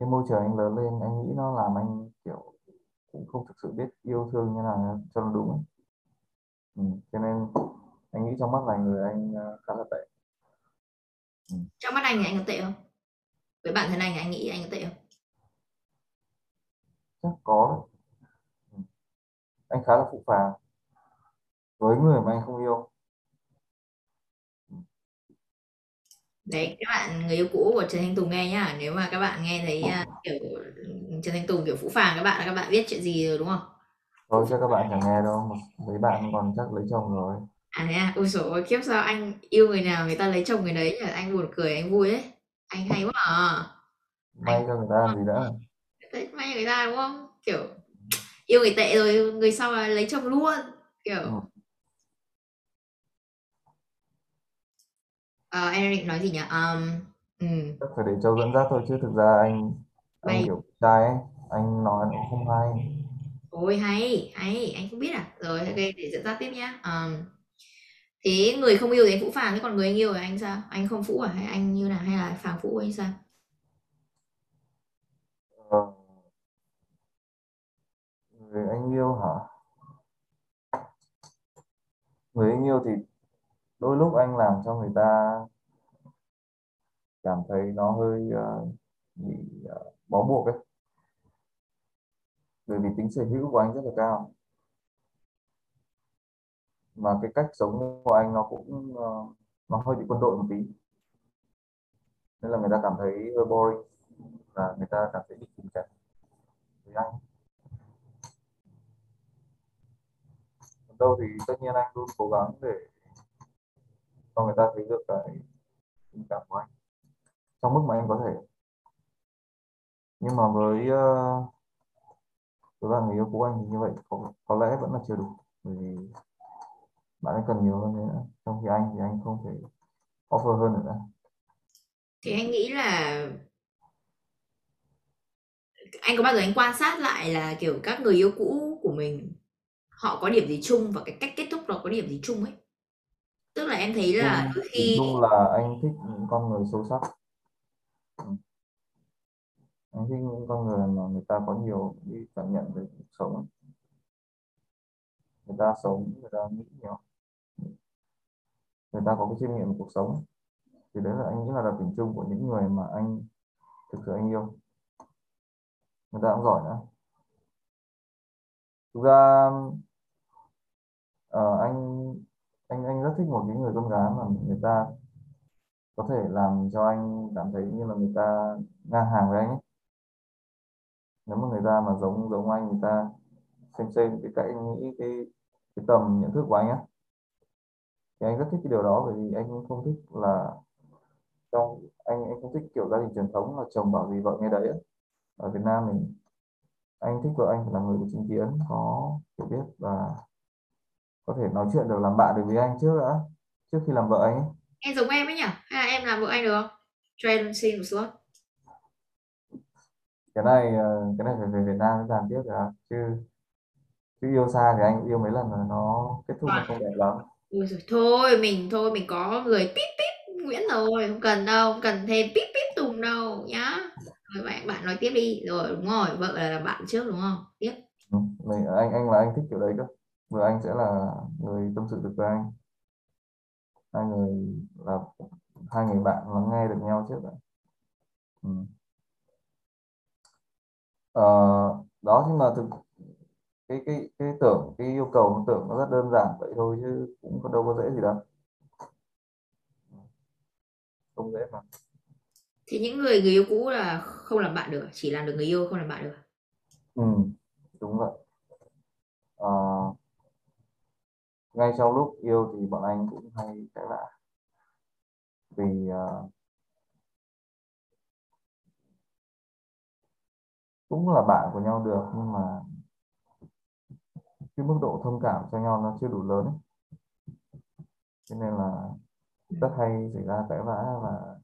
cái môi trường anh lớn lên anh nghĩ nó làm anh kiểu cũng không thực sự biết yêu thương như nào cho nó đúng ấy. Ừ, cho nên anh nghĩ trong mắt là người anh ờ, khá là tệ trong mắt anh thì anh có tệ không? Với bản thân anh anh nghĩ anh có tệ không? Chắc có. Ừ. anh khá là phụ phàng. Với người mà anh không yêu. Đấy các bạn người yêu cũ của Trần Thanh Tùng nghe nhá. Nếu mà các bạn nghe thấy à, kiểu Trần Thanh Tùng kiểu phũ phàng các bạn các bạn biết chuyện gì rồi đúng không? Thôi chắc các bạn chẳng nghe đâu. Mấy bạn còn chắc lấy chồng rồi à thế à ôi dồi ôi kiếp sao anh yêu người nào người ta lấy chồng người đấy nhỉ anh buồn cười anh vui ấy anh hay quá à may cho người ta làm gì nữa Đấy, may người ta đúng không kiểu yêu người tệ rồi người sau là lấy chồng luôn kiểu Ừ. Ờ, em định nói gì nhỉ um, ừ. chắc phải để Châu dẫn dắt thôi chứ thực ra anh anh May. kiểu trai ấy anh nói nó cũng không hay Ôi hay, hay, anh không biết à? Rồi, ok, để dẫn dắt tiếp nhá. Ờm, thế người không yêu thì anh phũ phàng, thế còn người anh yêu thì anh sao? Anh không phũ à? Hay anh như nào? Hay là phàng phũ hay sao? Ờ, người anh yêu hả người anh yêu thì đôi lúc anh làm cho người ta cảm thấy nó hơi uh, bị uh, bó buộc ấy bởi vì tính sở hữu của anh rất là cao mà cái cách sống của anh nó cũng uh, nó hơi bị quân đội một tí. Nên là người ta cảm thấy hơi boring và người ta cảm thấy bị tình cảm với anh? Còn đâu thì tất nhiên anh luôn cố gắng để cho người ta thấy được cái tình cảm của anh. Trong mức mà anh có thể. Nhưng mà với uh, với bạn người yêu của anh thì như vậy có, có lẽ vẫn là chưa đủ. Vì bạn ấy cần nhiều hơn nữa. Trong khi anh thì anh không thể offer hơn nữa. Thì anh nghĩ là anh có bao giờ anh quan sát lại là kiểu các người yêu cũ của mình họ có điểm gì chung và cái cách kết thúc nó có điểm gì chung ấy? Tức là em thấy là đôi khi chung là anh thích những con người sâu sắc. Ừ. anh thích những con người mà người ta có nhiều cái cảm nhận về cuộc sống. Người ta sống người ta nghĩ nhiều người ta có cái chiêm nghiệm cuộc sống. Thì đấy là anh nghĩ là đặc điểm chung của những người mà anh thực sự anh yêu. Người ta cũng giỏi nữa. Thực ra uh, anh anh anh rất thích một cái người con gái mà người ta có thể làm cho anh cảm thấy như là người ta ngang hàng với anh ấy. Nếu mà người ta mà giống giống anh người ta xem xem cái cái nghĩ cái cái tầm nhận thức của anh á thì anh rất thích cái điều đó bởi vì anh không thích là trong anh anh không thích kiểu gia đình truyền thống là chồng bảo gì vợ nghe đấy ấy. ở Việt Nam mình anh thích vợ anh là người có chính kiến có hiểu biết và có thể nói chuyện được làm bạn được với anh trước đã trước khi làm vợ anh ấy. em giống em ấy nhỉ? Hay là em làm vợ anh được không? Cho em xin một slot cái này ờ, cái này phải về Việt Nam mới làm tiếp được chứ chứ yêu xa thì anh yêu mấy lần rồi nó kết thúc nó không đẹp lắm Ôi rồi thôi mình thôi mình có người píp píp Nguyễn rồi không cần đâu không cần thêm píp píp Tùng đâu nhá. Rồi bạn bạn nói tiếp đi. Rồi đúng rồi vợ là, là bạn trước đúng không? Tiếp. Ừ, mình anh anh là anh thích kiểu đấy cơ. Vừa anh sẽ là người tâm sự được với anh. Hai người là hai người bạn lắng nghe được nhau trước đã ừ. ờ, đó nhưng mà thực cái cái cái tưởng cái yêu cầu tưởng nó rất đơn giản vậy thôi chứ cũng có đâu có dễ gì đâu. Không dễ mà. Thì những người người yêu cũ là không làm bạn được chỉ làm được người yêu không làm bạn được ừ đúng vậy. À, ngay trong lúc yêu thì bọn anh cũng hay cãi vã vì uh, cũng là bạn của nhau được nhưng mà cái mức độ thông cảm cho nhau nó chưa đủ lớn ấy. cho nên là rất hay xảy ra cãi vã và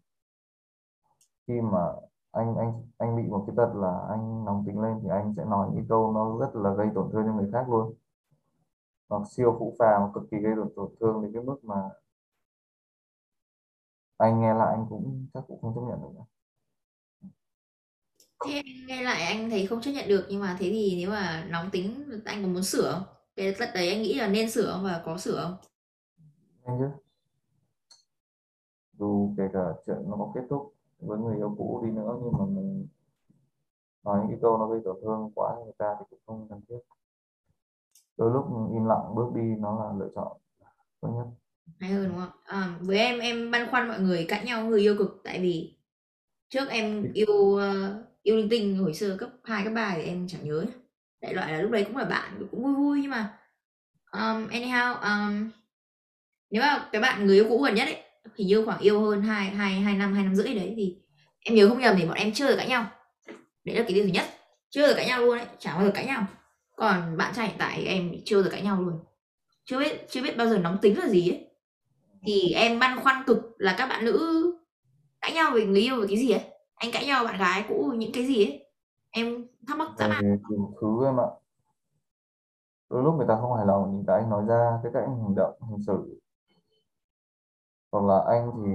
khi mà anh anh anh bị một cái tật là anh nóng tính lên thì anh sẽ nói những câu nó rất là gây tổn thương cho người khác luôn nó siêu phụ phàng cực kỳ gây tổn thương đến cái mức mà anh nghe lại anh cũng chắc cũng không chấp nhận được nữa. Thế nghe lại anh thấy không chấp nhận được nhưng mà thế thì nếu mà nóng tính anh có muốn sửa không? Cái tất đấy anh nghĩ là nên sửa không và có sửa không? Nên chứ dù kể cả chuyện nó có kết thúc với người yêu cũ đi nữa nhưng mà mình nói những cái câu nó gây tổn thương quá người ta thì cũng không cần thiết. Đôi lúc im lặng bước đi nó là lựa chọn tốt nhất. Hay hơn đúng không? À, với em em băn khoăn mọi người cãi nhau người yêu cực. Tại vì trước em yêu uh, yêu linh tinh hồi xưa cấp 2, cấp 3 thì em chẳng nhớ đại loại là lúc đấy cũng là bạn cũng vui vui nhưng mà um, anyhow um, nếu mà cái bạn người yêu cũ gần nhất ấy thì như khoảng yêu hơn hai hai hai năm hai năm rưỡi đấy thì em nhớ không nhầm thì bọn em chưa được cãi nhau. Đấy là cái điều thứ nhất chưa được cãi nhau luôn đấy chẳng bao giờ cãi nhau. Còn bạn trai hiện tại em chưa được cãi nhau luôn. Chưa biết chưa biết bao giờ nóng tính là gì ấy. Thì em băn khoăn cực là các bạn nữ cãi nhau về người yêu về cái gì ấy? Anh cãi nhau bạn gái cũ những cái gì ấy? Em thắc mắc dã man. nhiều thứ em ạ. Đôi lúc người ta không hài lòng những cái anh nói ra cái cách anh hành động hành xử. Hoặc là anh thì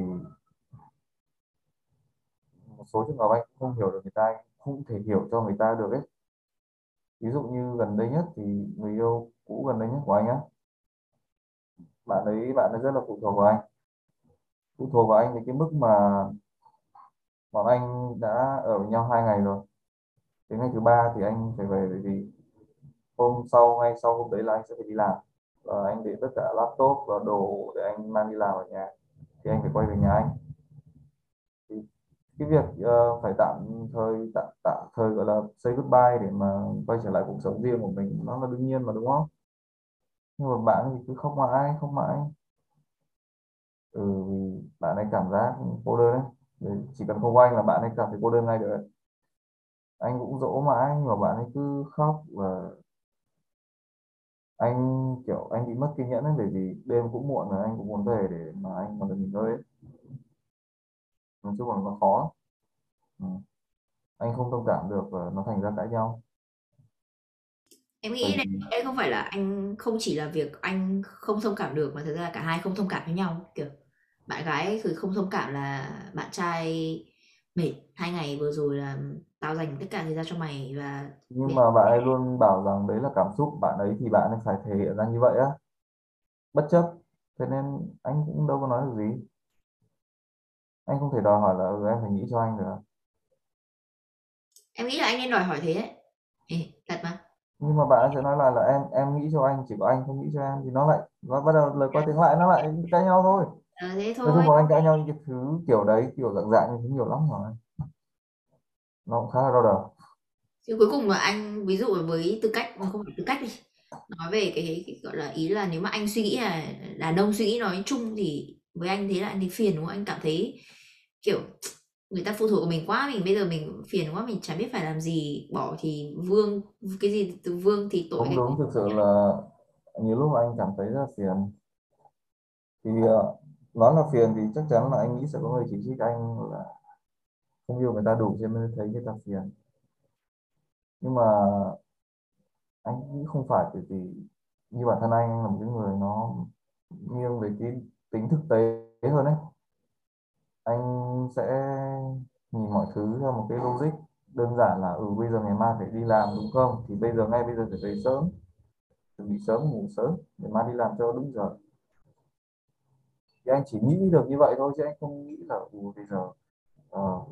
một số trường hợp anh không hiểu được người ta anh không thể hiểu cho người ta được ấy. Ví dụ như gần đây nhất thì người yêu cũ gần đây nhất của anh á. Bạn ấy bạn ấy rất là phụ thuộc vào anh. Phụ thuộc vào anh thì cái mức mà bọn anh đã ở với nhau hai ngày rồi. Đến ngày thứ ba thì anh phải về bởi vì hôm sau ngay sau hôm đấy là anh sẽ phải đi làm. Và anh để tất cả laptop và đồ để anh mang đi làm ở nhà thì anh phải quay về nhà anh. Thì cái việc uh, phải tạm thời tạm tạm thời gọi là say goodbye để mà quay trở lại cuộc sống riêng của mình nó là đương nhiên mà đúng không? Nhưng mà bạn thì cứ không mãi không mãi. Ừ vì bạn ấy cảm giác cô đơn đấy để chỉ cần không anh là bạn ấy cảm thấy cô đơn ngay được. Anh cũng dỗ mãi mà bạn ấy cứ khóc và anh kiểu anh bị mất kiên nhẫn ấy bởi vì đêm cũng muộn rồi anh cũng muốn về để mà anh còn được nghỉ ngơi ấy. Nói chung là nó khó. Ừ. anh không thông cảm được và nó thành ra cãi nhau. Em nghĩ đây, đây không phải là anh không chỉ là việc anh không thông cảm được mà thực ra là cả hai không thông cảm với nhau kiểu bạn gái thì không thông cảm là bạn trai mệt. Hai ngày vừa rồi là tao dành tất cả thời gian cho mày và nhưng mà bạn ấy luôn bảo rằng đấy là cảm xúc bạn ấy thì bạn ấy phải thể hiện ra như vậy á. Bất chấp. Thế nên anh cũng đâu có nói được gì. Anh không thể đòi hỏi là ừ, em phải nghĩ cho anh được. Em nghĩ là anh nên đòi hỏi thế đấy. Ê, thật mà. Nhưng mà bạn sẽ nói là là em em nghĩ cho anh chỉ có anh không nghĩ cho em. Thì nó lại nó bắt đầu lời qua tiếng lại nó lại cãi nhau thôi ờ, thế nói chung anh cãi nhau những cái thứ kiểu đấy kiểu dạng dạng như thế nhiều lắm rồi. Nó cũng khá là đau đầu. Chứ cuối cùng là anh ví dụ với tư cách không phải tư cách đi. Nói về cái, cái gọi là ý là nếu mà anh suy nghĩ là đàn ông suy nghĩ nói chung thì với anh thế là anh thấy phiền đúng không? Anh cảm thấy kiểu người ta phụ thuộc vào mình quá mình bây giờ mình phiền quá mình chả biết phải làm gì bỏ thì vương cái gì từ vương thì tội đúng đúng thực sự là nhiều lúc anh cảm thấy rất là phiền. Thì uh, nói là phiền thì chắc chắn là anh nghĩ sẽ có người chỉ trích anh là không yêu người ta đủ cho nên thấy người ta phiền. Nhưng mà anh nghĩ không phải bởi vì như bản thân anh, anh là một cái người nó nghiêng về cái tính thực tế hơn đấy anh sẽ nhìn mọi thứ theo một cái logic đơn giản là ừ bây giờ ngày mai phải đi làm đúng không? Thì bây giờ ngay bây giờ phải về sớm. Chuẩn bị sớm ngủ sớm để mai đi làm cho đúng giờ thì anh chỉ nghĩ được như vậy thôi chứ anh không nghĩ là ừ bây giờ ờ, uh,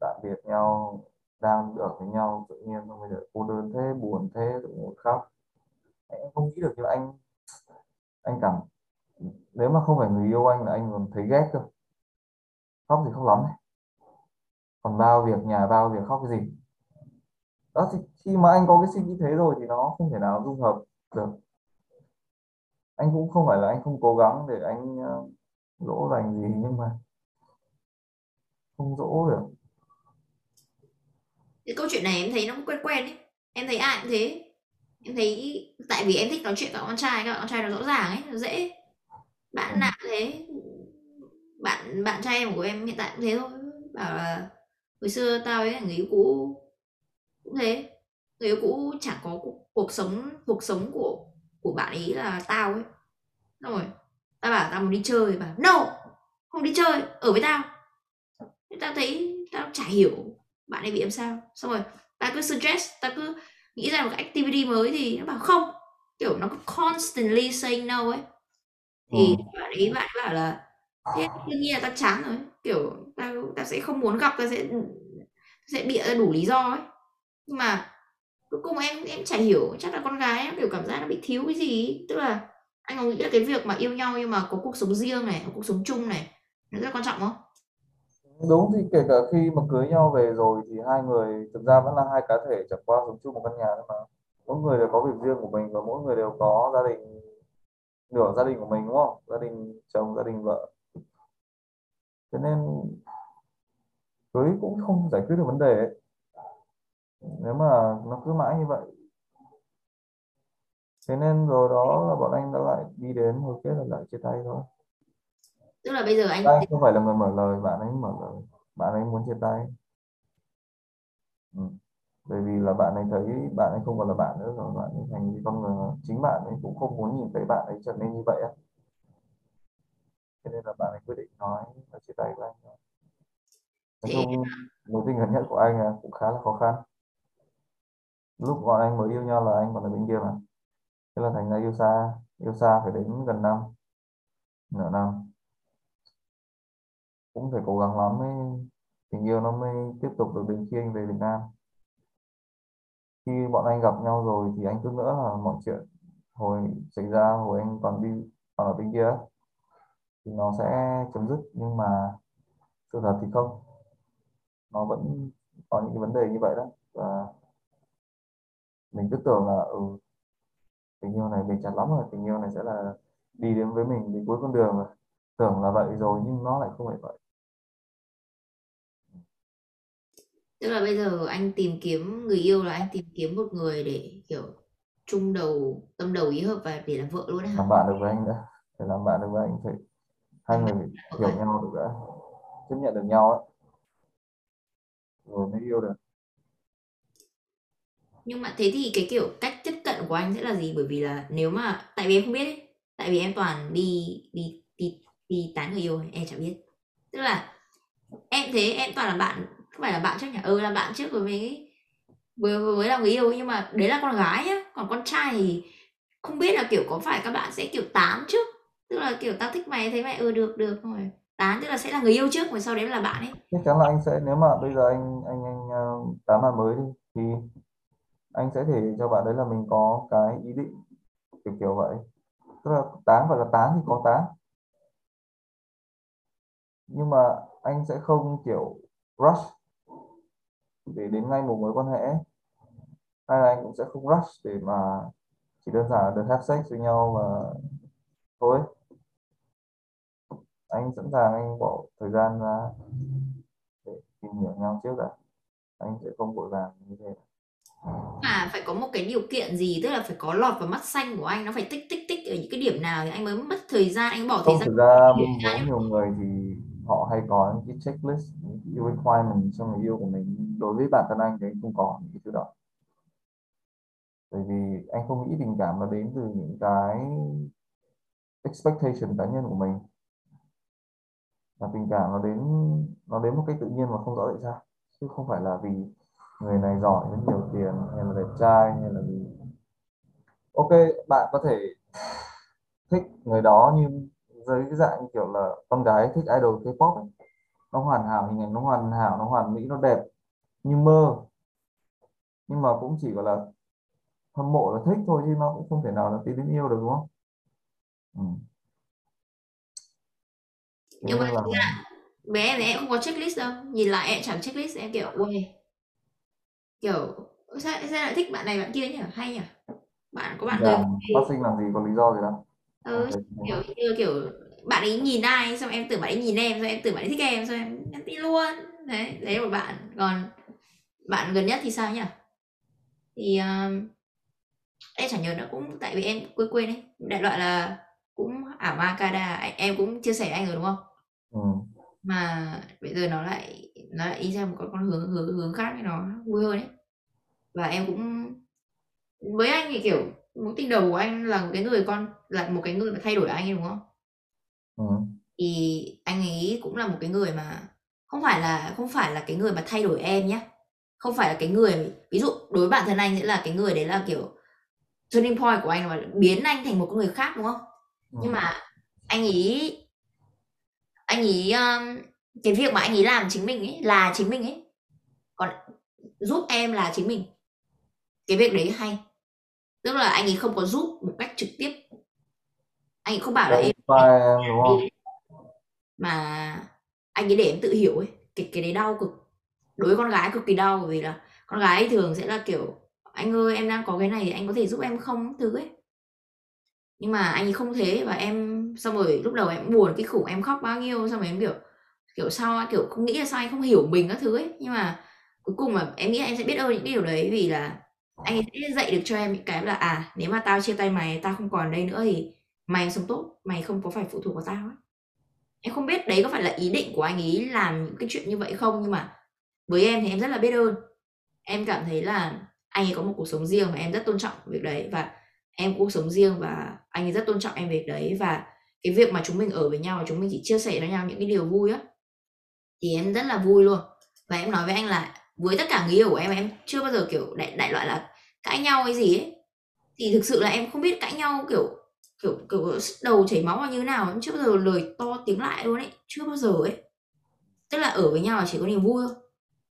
tạm biệt nhau đang ở với nhau tự nhiên xong bây giờ cô đơn thế buồn thế rồi ngồi khóc. Anh không nghĩ được như anh anh cảm nếu mà không phải người yêu anh là anh còn thấy ghét cơ. Khóc thì khóc lắm này. còn bao việc nhà bao việc khóc cái gì. Đó thì khi mà anh có cái suy nghĩ thế rồi thì nó không thể nào dung hợp được. Anh cũng không phải là anh không cố gắng để anh ờ, dỗ dành gì nhưng mà không dỗ được. Cái câu chuyện này em thấy nó cũng quen quen ấy. Em thấy ai cũng thế. Em thấy tại vì em thích nói chuyện với con trai các con trai nó rõ ràng ấy nó dễ. Bạn ừ. nào thế? Bạn bạn trai em của em hiện tại cũng thế thôi. Bảo là hồi xưa tao ấy là người yêu cũ. Cũng thế. Người yêu cũ chẳng có cuộc, cuộc sống cuộc sống của của bạn ấy là tao ấy. Rồi tao bảo tao muốn đi chơi. Bảo no không đi chơi ở với tao. Thế tao thấy tao chả hiểu bạn ấy bị làm sao. Xong rồi tao cứ suggest tao cứ nghĩ ra một cái activity mới thì nó bảo không. Kiểu nó cứ constantly saying no ấy. Thì Ừ. bạn ấy bạn ấy bảo là thế đương nhiên là tao chán rồi. Kiểu tao tao sẽ không muốn gặp tao sẽ sẽ bịa ra đủ lý do ấy. Nhưng mà cuối cùng em em chả hiểu chắc là con gái em kiểu cảm giác nó bị thiếu cái gì tức là anh có nghĩ là cái việc mà yêu nhau nhưng mà có cuộc sống riêng này, có cuộc sống chung này, nó rất quan trọng không? Đúng, thì kể cả khi mà cưới nhau về rồi thì hai người, thực ra vẫn là hai cá thể chẳng qua sống chung một căn nhà thôi mà. Mỗi người đều có việc riêng của mình và mỗi người đều có gia đình nửa gia đình của mình, đúng không? Gia đình chồng, gia đình vợ. Thế nên cưới cũng không giải quyết được vấn đề ấy. nếu mà nó cứ mãi như vậy thế nên rồi đó là bọn anh đã lại đi đến hồi kết là lại chia tay thôi. Tức là bây giờ anh anh không phải là người mở lời bạn ấy mở lời. Bạn ấy muốn chia tay. Ừ. bởi vì là bạn ấy thấy bạn ấy không còn là bạn nữa rồi bạn ấy thành con người chính bạn ấy cũng không muốn nhìn thấy bạn ấy trở nên như vậy á. Cho nên là bạn ấy quyết định nói và chia tay với anh nói thế chung mối tình gần nhất của anh cũng khá là khó khăn. Lúc bọn anh mới yêu nhau là anh còn ở bên kia mà thế là thành ra yêu xa yêu xa phải đến gần năm nửa năm. Cũng phải cố gắng lắm mới tình yêu nó mới tiếp tục được đến khi anh về Việt Nam. Khi bọn anh gặp nhau rồi thì anh cứ nữa là mọi chuyện hồi xảy ra hồi anh còn đi còn ở bên kia thì nó sẽ chấm dứt. Nhưng mà sự thật thì không. Nó vẫn có những cái vấn đề như vậy đó. Và mình cứ tưởng là ừ, tình yêu này bền chặt lắm rồi tình yêu này sẽ là đi đến với mình đến cuối con đường rồi. Tưởng là vậy rồi nhưng nó lại không phải vậy. Tức là bây giờ anh tìm kiếm người yêu là anh tìm kiếm một người để kiểu chung đầu tâm đầu ý hợp và để làm vợ luôn hả? làm bạn được với anh đã. Để làm bạn được với anh phải hai người hiểu nhau được đã. Chấp nhận được nhau ấy rồi mới yêu được. Nhưng mà thế thì cái kiểu cách tiếp giận của anh sẽ là gì? Bởi vì là nếu mà tại vì em không biết ấy, tại vì em toàn đi đi đi đi tán người yêu ấy, em chẳng biết. Tức là em thế em toàn là bạn không phải là bạn trước nhỉ? Ừ là bạn trước rồi mới với mới là người yêu nhưng mà đấy là con gái nhá. Còn con trai thì không biết là kiểu có phải các bạn sẽ kiểu tán trước tức là kiểu tao thích mày thấy mày ừ được được rồi tán tức là sẽ là người yêu trước rồi sau đấy là bạn ấy chắc chắn là anh sẽ nếu mà bây giờ anh anh anh ờ, tán bạn mới đi thì anh sẽ thể cho bạn đấy là mình có cái ý định, kiểu kiểu vậy. Tức là tán phải là tán thì có tán nhưng mà anh sẽ không, kiểu, rush để đến ngay một mối quan hệ. Hay là anh cũng sẽ không rush để mà chỉ đơn giản là được have sex với nhau và thôi. Anh sẵn sàng anh bỏ thời gian ra để tìm hiểu nhau trước đã. Anh sẽ không vội vàng như thế mà phải có một cái điều kiện gì tức là phải có lọt vào mắt xanh của anh nó phải tích tích tích ở những cái điểm nào thì anh mới mất thời gian anh bỏ thời không gian thực ra để với ra nhiều người thì họ hay có những cái checklist những cái requirement cho người yêu của mình. Đối với bản thân anh thì anh không có những cái thứ đó. Bởi vì anh không nghĩ tình cảm nó đến từ những cái expectation cá nhân của mình. Và tình cảm nó đến nó đến một cách tự nhiên mà không rõ tại sao. Chứ không phải là vì người này giỏi với nhiều tiền hay là đẹp trai hay là gì ok bạn có thể thích người đó như dưới cái dạng kiểu là con gái thích idol K-pop ấy. nó hoàn hảo hình ảnh nó hoàn hảo nó hoàn mỹ nó đẹp như mơ nhưng mà cũng chỉ gọi là hâm mộ là thích thôi chứ nó cũng không thể nào là tiến đến yêu được đúng không ừ. Nhưng mà là bé em thì em không có checklist đâu nhìn lại em chẳng checklist em kiểu ui kiểu sao, sao lại thích bạn này bạn kia nhỉ? Hay nhỉ? Bạn có bạn người làm phát sinh làm gì có lý do gì đâu. Ừ, Ok. kiểu như kiểu bạn ấy nhìn ai xong em tưởng bạn ấy nhìn em xong em tưởng bạn ấy thích em xong em nhắn tin luôn. Đấy đấy là một bạn. Còn bạn gần nhất thì sao nhỉ? Thì um, em chẳng nhớ nữa cũng tại vì em quên quên ấy. Đại loại là cũng ảo ma Kada em cũng chia sẻ với anh rồi đúng không? Ừ. mà bây giờ nó lại nó lại đi theo một con con hướng hướng hướng khác nó vui hơn ấy và em cũng với anh thì kiểu mối tình đầu của anh là một cái người con là một cái người mà thay đổi anh ấy đúng không Ừ. thì anh ấy cũng là một cái người mà không phải là không phải là cái người mà thay đổi em nhé không phải là cái người ví dụ đối với bản thân anh sẽ là cái người đấy là kiểu turning point của anh mà biến anh thành một con người khác đúng không Ừ. nhưng mà anh ấy anh ấy um, cái việc mà anh ấy làm chính mình ấy là chính mình ấy. Còn giúp em là chính mình. Cái việc đấy hay. Tức là anh ấy không có giúp một cách trực tiếp. Anh ấy không bảo là em em đúng không? mà anh ấy để em tự hiểu ấy cái cái đấy đau cực. Đối với con gái cực kỳ đau bởi vì là con gái thường sẽ là kiểu anh ơi em đang có cái này anh có thể giúp em không? Thứ ấy. Nhưng mà anh ấy không thế và em xong rồi lúc đầu em buồn, cái khủng em khóc bao nhiêu, xong rồi em kiểu kiểu sao kiểu không nghĩ là sao, anh không hiểu mình các thứ ấy. Nhưng mà cuối cùng mà em nghĩ là em sẽ biết ơn những cái điều đấy vì là anh ấy sẽ dạy được cho em những cái là à nếu mà tao chia tay mày, tao không còn ở đây nữa thì mày sống tốt, mày không có phải phụ thuộc vào tao ấy. Em không biết đấy có phải là ý định của anh ấy làm những cái chuyện như vậy không, nhưng mà với em thì em rất là biết ơn. Em cảm thấy là anh ấy có một cuộc sống riêng và em rất tôn trọng việc đấy và em cũng cuộc sống riêng và anh ấy rất tôn trọng em việc đấy và cái việc mà chúng mình ở với nhau và chúng mình chỉ chia sẻ với nhau những cái điều vui á. Thì em rất là vui luôn. Và em nói với anh là với tất cả người yêu của em em chưa bao giờ kiểu đại, đại loại là cãi nhau hay gì ấy. Thì thực sự là em không biết cãi nhau kiểu kiểu kiểu đầu chảy máu là như thế nào em chưa bao giờ lời to tiếng lại luôn ấy chưa bao giờ ấy. Tức là ở với nhau là chỉ có niềm vui thôi.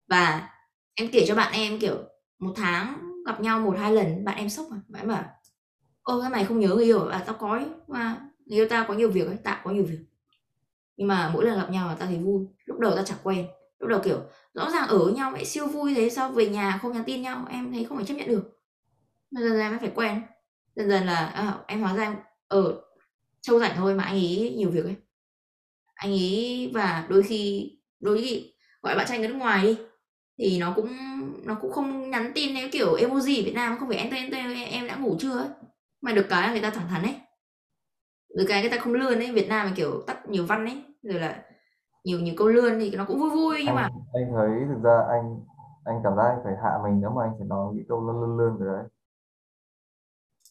Và em kể cho bạn em kiểu một tháng gặp nhau một hai lần bạn em sốc mà bạn em bảo ô cái mày không nhớ người yêu à tao có ấy. mà nếu ta có nhiều việc ấy tạo có nhiều việc. Nhưng mà mỗi lần gặp nhau là ta thấy vui. Lúc đầu ta chẳng quen. Lúc đầu kiểu rõ ràng ở với nhau vậy siêu vui thế sao về nhà không nhắn tin nhau em thấy không phải chấp nhận được. Dần dần em phải quen. Dần dần là à, em hóa ra em ở châu rảnh thôi mà anh ấy nhiều việc ấy. Anh ấy và đôi khi đôi khi gọi bạn trai người nước ngoài đi thì nó cũng nó cũng không nhắn tin theo kiểu emoji ở Việt Nam không phải em tên em, em đã ngủ chưa ấy. mà được cái là người ta thẳng thắn ấy được cái người ta không lươn ấy Việt Nam là kiểu tắt nhiều văn ấy rồi là nhiều nhiều câu lươn thì nó cũng vui vui nhưng mà anh anh thấy thực ra anh anh cảm giác anh phải hạ mình nếu mà anh phải nói những câu lươn lươn lươn rồi đấy.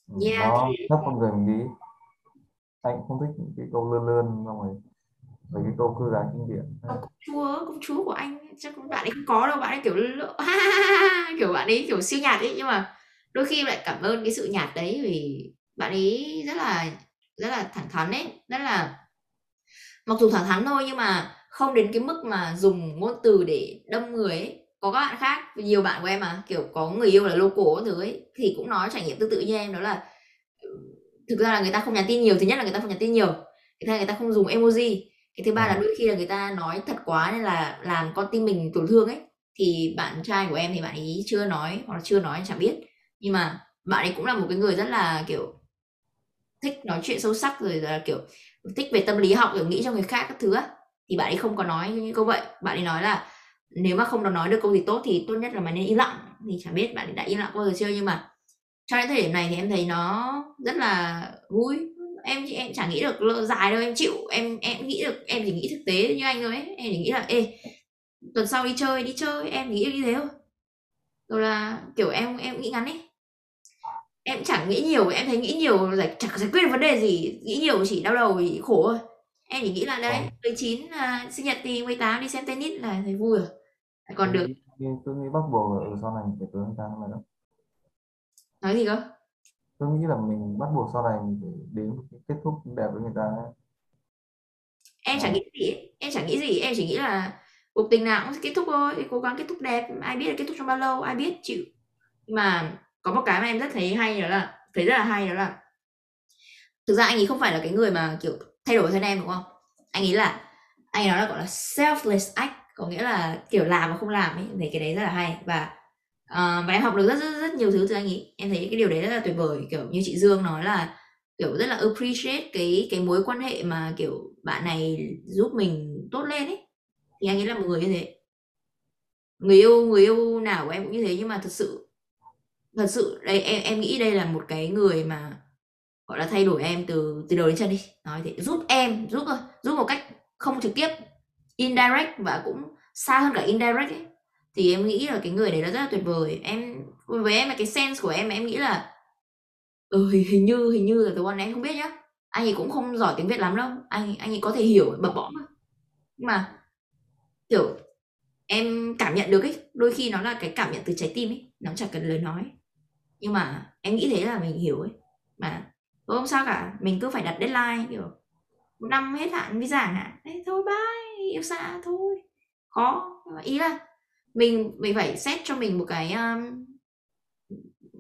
Ừ, yeah nó thì thấp con người mình đi. Anh không thích những cái câu lươn lươn xong rồi mấy cái câu cưa gái kinh điển. Công chúa công chúa của anh chắc bạn ấy không có đâu bạn ấy kiểu kiểu bạn ấy kiểu siêu nhạt ấy nhưng mà đôi khi lại cảm ơn cái sự nhạt đấy vì bạn ấy rất là rất là thẳng thắn ấy rất là mặc dù thẳng thắn thôi nhưng mà không đến cái mức mà dùng ngôn từ để đâm người ấy. Có các bạn khác nhiều bạn của em mà kiểu có người yêu là local thứ ấy thì cũng nói trải nghiệm tương tự như em đó là ừ, thực ra là người ta không nhắn tin nhiều thứ nhất là người ta không nhắn tin nhiều cái thứ hai người ta không dùng emoji cái thứ ba là Ừ. đôi khi là người ta nói thật quá nên là làm con tim mình tổn thương ấy. Thì bạn trai của em thì bạn ấy chưa nói hoặc là chưa nói chẳng biết. Nhưng mà bạn ấy cũng là một cái người rất là kiểu thích nói chuyện sâu sắc rồi là, kiểu, thích về tâm lý học rồi nghĩ cho người khác các thứ á, thì bạn ấy không có nói những câu vậy. Bạn ấy nói là, nếu mà không nói được câu gì tốt thì tốt nhất là mày nên im lặng. Thì chả biết bạn ấy đã im lặng bao giờ chưa, nhưng mà cho đến thời điểm này thì em thấy nó rất là vui. Em em chả nghĩ được lâu, dài đâu, em chịu. Em em nghĩ được, em chỉ nghĩ thực tế như anh thôi ấy. Em chỉ nghĩ là, ê, tuần sau đi chơi đi chơi. Em nghĩ được như thế thôi. Rồi là, kiểu, em em nghĩ ngắn ấy em chẳng nghĩ nhiều em thấy nghĩ nhiều giải chẳng giải quyết được vấn đề gì. Nghĩ nhiều chỉ đau đầu thì khổ thôi. Em chỉ nghĩ là đấy Ờ. 19 là sinh nhật thì 18 đi xem tennis là thấy vui rồi. Còn được. Tôi nghĩ, bắt buộc ở sau này phải cưới người ta nữa. Nói gì cơ? Tôi nghĩ là mình bắt buộc sau này mình phải đến kết thúc đẹp với người ta em chẳng Ờ. nghĩ gì em chẳng nghĩ gì. Em chỉ nghĩ là cuộc tình nào cũng sẽ kết thúc thôi. Thì cố gắng kết thúc đẹp. Ai biết là kết thúc trong bao lâu ai biết chịu. Mà có một cái mà em rất thấy hay đó là thấy rất là hay đó là thực ra anh ấy không phải là cái người mà kiểu thay đổi thân em đúng không? Anh ấy là anh ấy nói là gọi là selfless act có nghĩa là kiểu làm mà không làm ấy thấy cái đấy rất là hay. Và uh, và em học được rất rất rất nhiều thứ từ anh ấy. Em thấy cái điều đấy rất là tuyệt vời kiểu như chị Dương nói là kiểu rất là appreciate cái cái mối quan hệ mà kiểu bạn này giúp mình tốt lên ấy. Thì anh ấy là một người như thế. Người yêu người yêu nào của em cũng như thế nhưng mà thật sự thật sự đây em em nghĩ đây là một cái người mà gọi là thay đổi em từ từ đầu đến chân đi. Nói thế giúp em giúp thôi giúp một cách không trực tiếp indirect và cũng xa hơn cả indirect ấy. Thì em nghĩ là cái người đấy là rất là tuyệt vời. Em với em là cái sense của em em nghĩ là ừ, hình, hình như hình như là the one em không biết nhá. Anh ấy cũng không giỏi tiếng việt lắm đâu. Anh anh ấy có thể hiểu bập bõm nhưng mà kiểu em cảm nhận được ấy. Đôi khi nó là cái cảm nhận từ trái tim ấy. Nó chẳng cần lời nói nhưng mà em nghĩ thế là mình hiểu ấy. Mà thôi không sao cả mình cứ phải đặt deadline kiểu một năm hết hạn visa hạn thế thôi bye yêu xa thôi. Khó. Ý là mình mình phải set cho mình một cái um,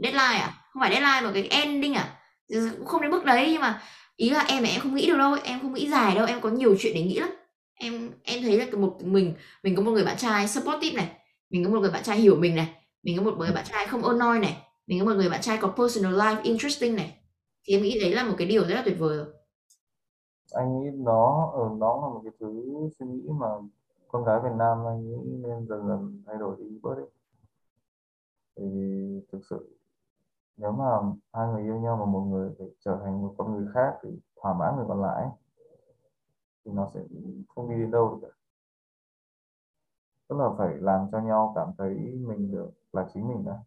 deadline à? Không phải deadline mà cái ending à? Cũng không đến mức đấy nhưng mà ý là em em không nghĩ được đâu em không nghĩ dài đâu em có nhiều chuyện để nghĩ lắm. Em em thấy là một mình mình có một người bạn trai supportive này mình có một người bạn trai hiểu mình này mình có một người bạn trai không annoy này mình có một người bạn trai có personal life interesting này. Thì em nghĩ đấy là một cái điều rất là tuyệt vời rồi. Anh nghĩ nó ở nó là một cái thứ suy nghĩ mà con gái Việt Nam anh nghĩ nên dần dần thay đổi đi bớt đấy. Thì thực sự, nếu mà hai người yêu nhau mà một người phải trở thành một con người khác thì thỏa mãn người còn lại, thì nó sẽ không đi đến đâu được cả. tức là phải làm cho nhau cảm thấy mình được là chính mình đã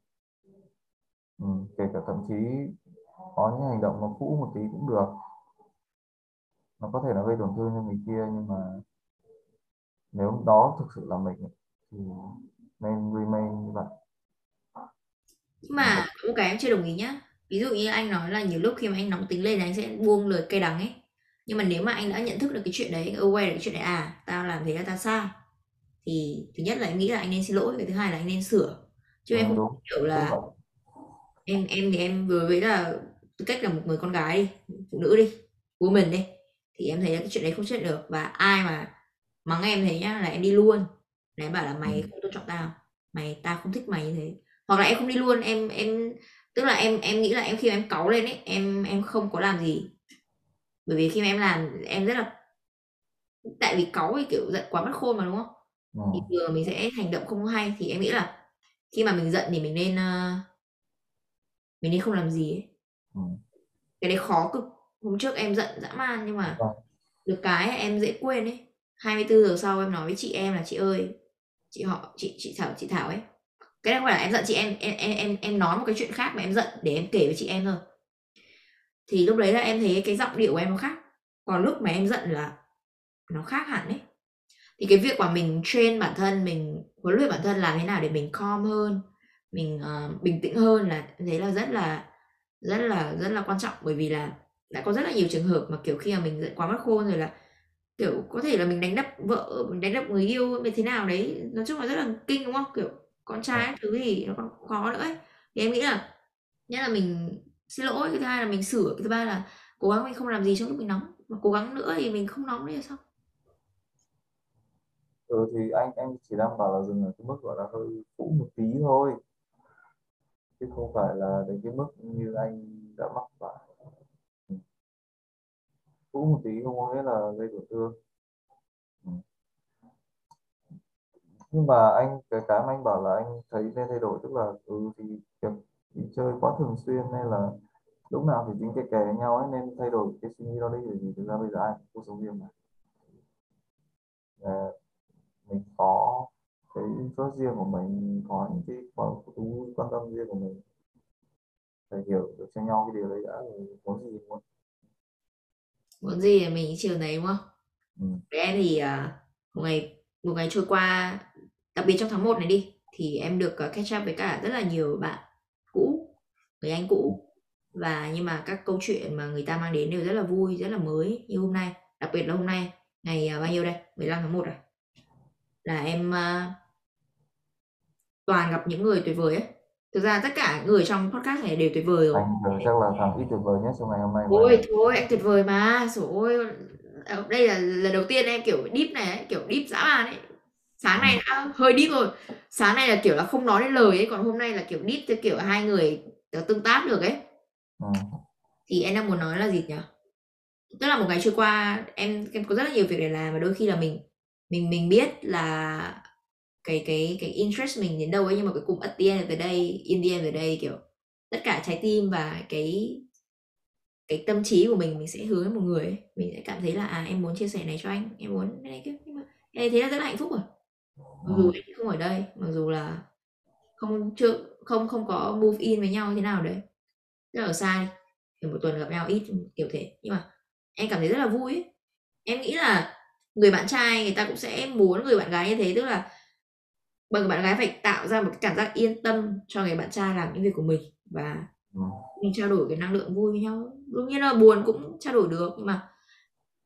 ừ, kể cả thậm chí có những hành động nó cũ một tí cũng được. Nó có thể nó gây tổn thương cho người kia nhưng mà nếu đó thực sự là mình thì nên remain như vậy. Nhưng mà có một cái em chưa đồng ý nhá. Ví dụ như anh nói là nhiều lúc khi mà anh nóng tính lên thì anh sẽ buông lời cay đắng ấy. Nhưng mà nếu mà anh đã nhận thức được cái chuyện đấy aware được cái chuyện đấy à tao làm thế là tao sai thì thứ nhất là em nghĩ là anh nên xin lỗi cái thứ hai là anh nên sửa. Chứ em ừ, không đúng đúng là vậy em em thì em vừa với là tư cách là một người con gái đi phụ nữ đi woman đi. Thì em thấy là cái chuyện đấy không nhận được và ai mà mắng em thế nhá là em đi luôn. Là em bảo là mày Ừ. không tôn trọng tao mày tao không thích mày như thế. Hoặc là em không đi luôn em em tức là em em nghĩ là em khi mà em cáu lên ấy em em không có làm gì. Bởi vì khi mà em làm em rất là tại vì cáu thì kiểu giận quá mất khôn mà đúng không? Ừ. thì thường mình sẽ hành động không hay thì em nghĩ là khi mà mình giận thì mình nên uh, mình nên không làm gì ấy. Ừ. cái đấy khó cực. Hôm trước em giận dã man nhưng mà Vâng. được cái em dễ quên ấy. 24 giờ sau em nói với chị em là chị ơi chị họ chị chị Thảo chị Thảo ấy. Cái này không phải là em giận chị em em em em em nói một cái chuyện khác mà em giận để em kể với chị em thôi. Thì lúc đấy là em thấy cái giọng điệu của em nó khác. Còn lúc mà em giận là nó khác hẳn ấy. Thì cái việc mà mình train bản thân mình huấn luyện bản thân làm thế nào để mình calm hơn mình uh, bình tĩnh hơn là thấy là rất là rất là rất là quan trọng. Bởi vì là đã có rất là nhiều trường hợp mà kiểu khi mà mình quá mất khôn rồi là kiểu có thể là mình đánh đập vợ mình đánh đập người yêu như thế nào đấy nói chung là rất là kinh đúng không? Kiểu con trai các thứ thì nó còn khó nữa ấy. thì em nghĩ là nhất là mình xin lỗi cái thứ hai là mình sửa cái thứ ba là cố gắng mình không làm gì trong lúc mình nóng. Mà cố gắng nữa thì mình không nóng là xong ừ thì anh anh chỉ đang bảo là dừng ở cái mức gọi là hơi cũ một tí thôi chứ không phải là đến cái mức như anh đã mắc phải. Ừ. Cũng cũ một tí không có nghĩa là gây tổn thương. Ừ. Nhưng mà anh cái cái mà anh bảo là anh thấy nên thay đổi tức là ừ thì kiểu đi chơi quá thường xuyên nên là lúc nào thì tính cái kè với nhau ấy nên thay đổi cái suy nghĩ đó đi bởi vì thực ra bây giờ ai cũng cuộc sống riêng mà. À, mình có cái interest riêng của mình có những cái thú quan tâm riêng của mình. Phải hiểu được cho nhau cái điều đấy đã rồi muốn gì muốn. Muốn gì thì mình chiều đấy đúng không? Ừ. với em thì à, một ngày một ngày trôi qua đặc biệt trong tháng 1 này đi thì em được à, catch up với cả rất là nhiều bạn cũ người anh cũ. Và nhưng mà các câu chuyện mà người ta mang đến đều rất là vui rất là mới như hôm nay. Đặc biệt là hôm nay ngày à, bao nhiêu đây? 15 tháng 1 rồi. Là em toàn gặp những người tuyệt vời ấy. Thực ra tất cả người trong podcast này đều tuyệt vời rồi. Anh giờ chắc là thằng ít tuyệt vời nhất trong ngày hôm nay mà. Ôi thôi anh tuyệt vời mà. Ơi Ờ, Đây là lần đầu tiên em kiểu deep này ấy, Kiểu deep dã man ấy. Sáng nay đã hơi deep rồi. Sáng nay là kiểu là không nói đến lời ấy Còn hôm nay là kiểu deep theo kiểu hai người tương tác được ấy. Ừ. Thì em đang muốn nói là gì nhỉ? Tức là một ngày trôi qua Em em có rất là nhiều việc để làm Và đôi khi là mình Mình mình biết là cái cái cái interest mình đến đâu ấy nhưng mà cuối cùng at the end of the day in the end of the day kiểu tất cả trái tim và cái cái tâm trí của mình mình sẽ hướng đến một người ấy. mình sẽ cảm thấy là à em muốn chia sẻ này cho anh em muốn cái này kia. Nhưng mà em thế là rất là hạnh phúc rồi. Mặc dù anh không ở đây mặc dù là không chưa không không có move in với nhau thế nào đấy. Rất là xa đi kiểu một tuần gặp nhau ít kiểu thế. Nhưng mà em cảm thấy rất là vui ấy. em nghĩ là người bạn trai người ta cũng sẽ muốn người bạn gái như thế tức là bởi người bạn gái phải tạo ra một cái cảm giác yên tâm cho người bạn trai làm những việc của mình và Ừ. mình trao đổi cái năng lượng vui với nhau. Đương nhiên là buồn cũng trao đổi được nhưng mà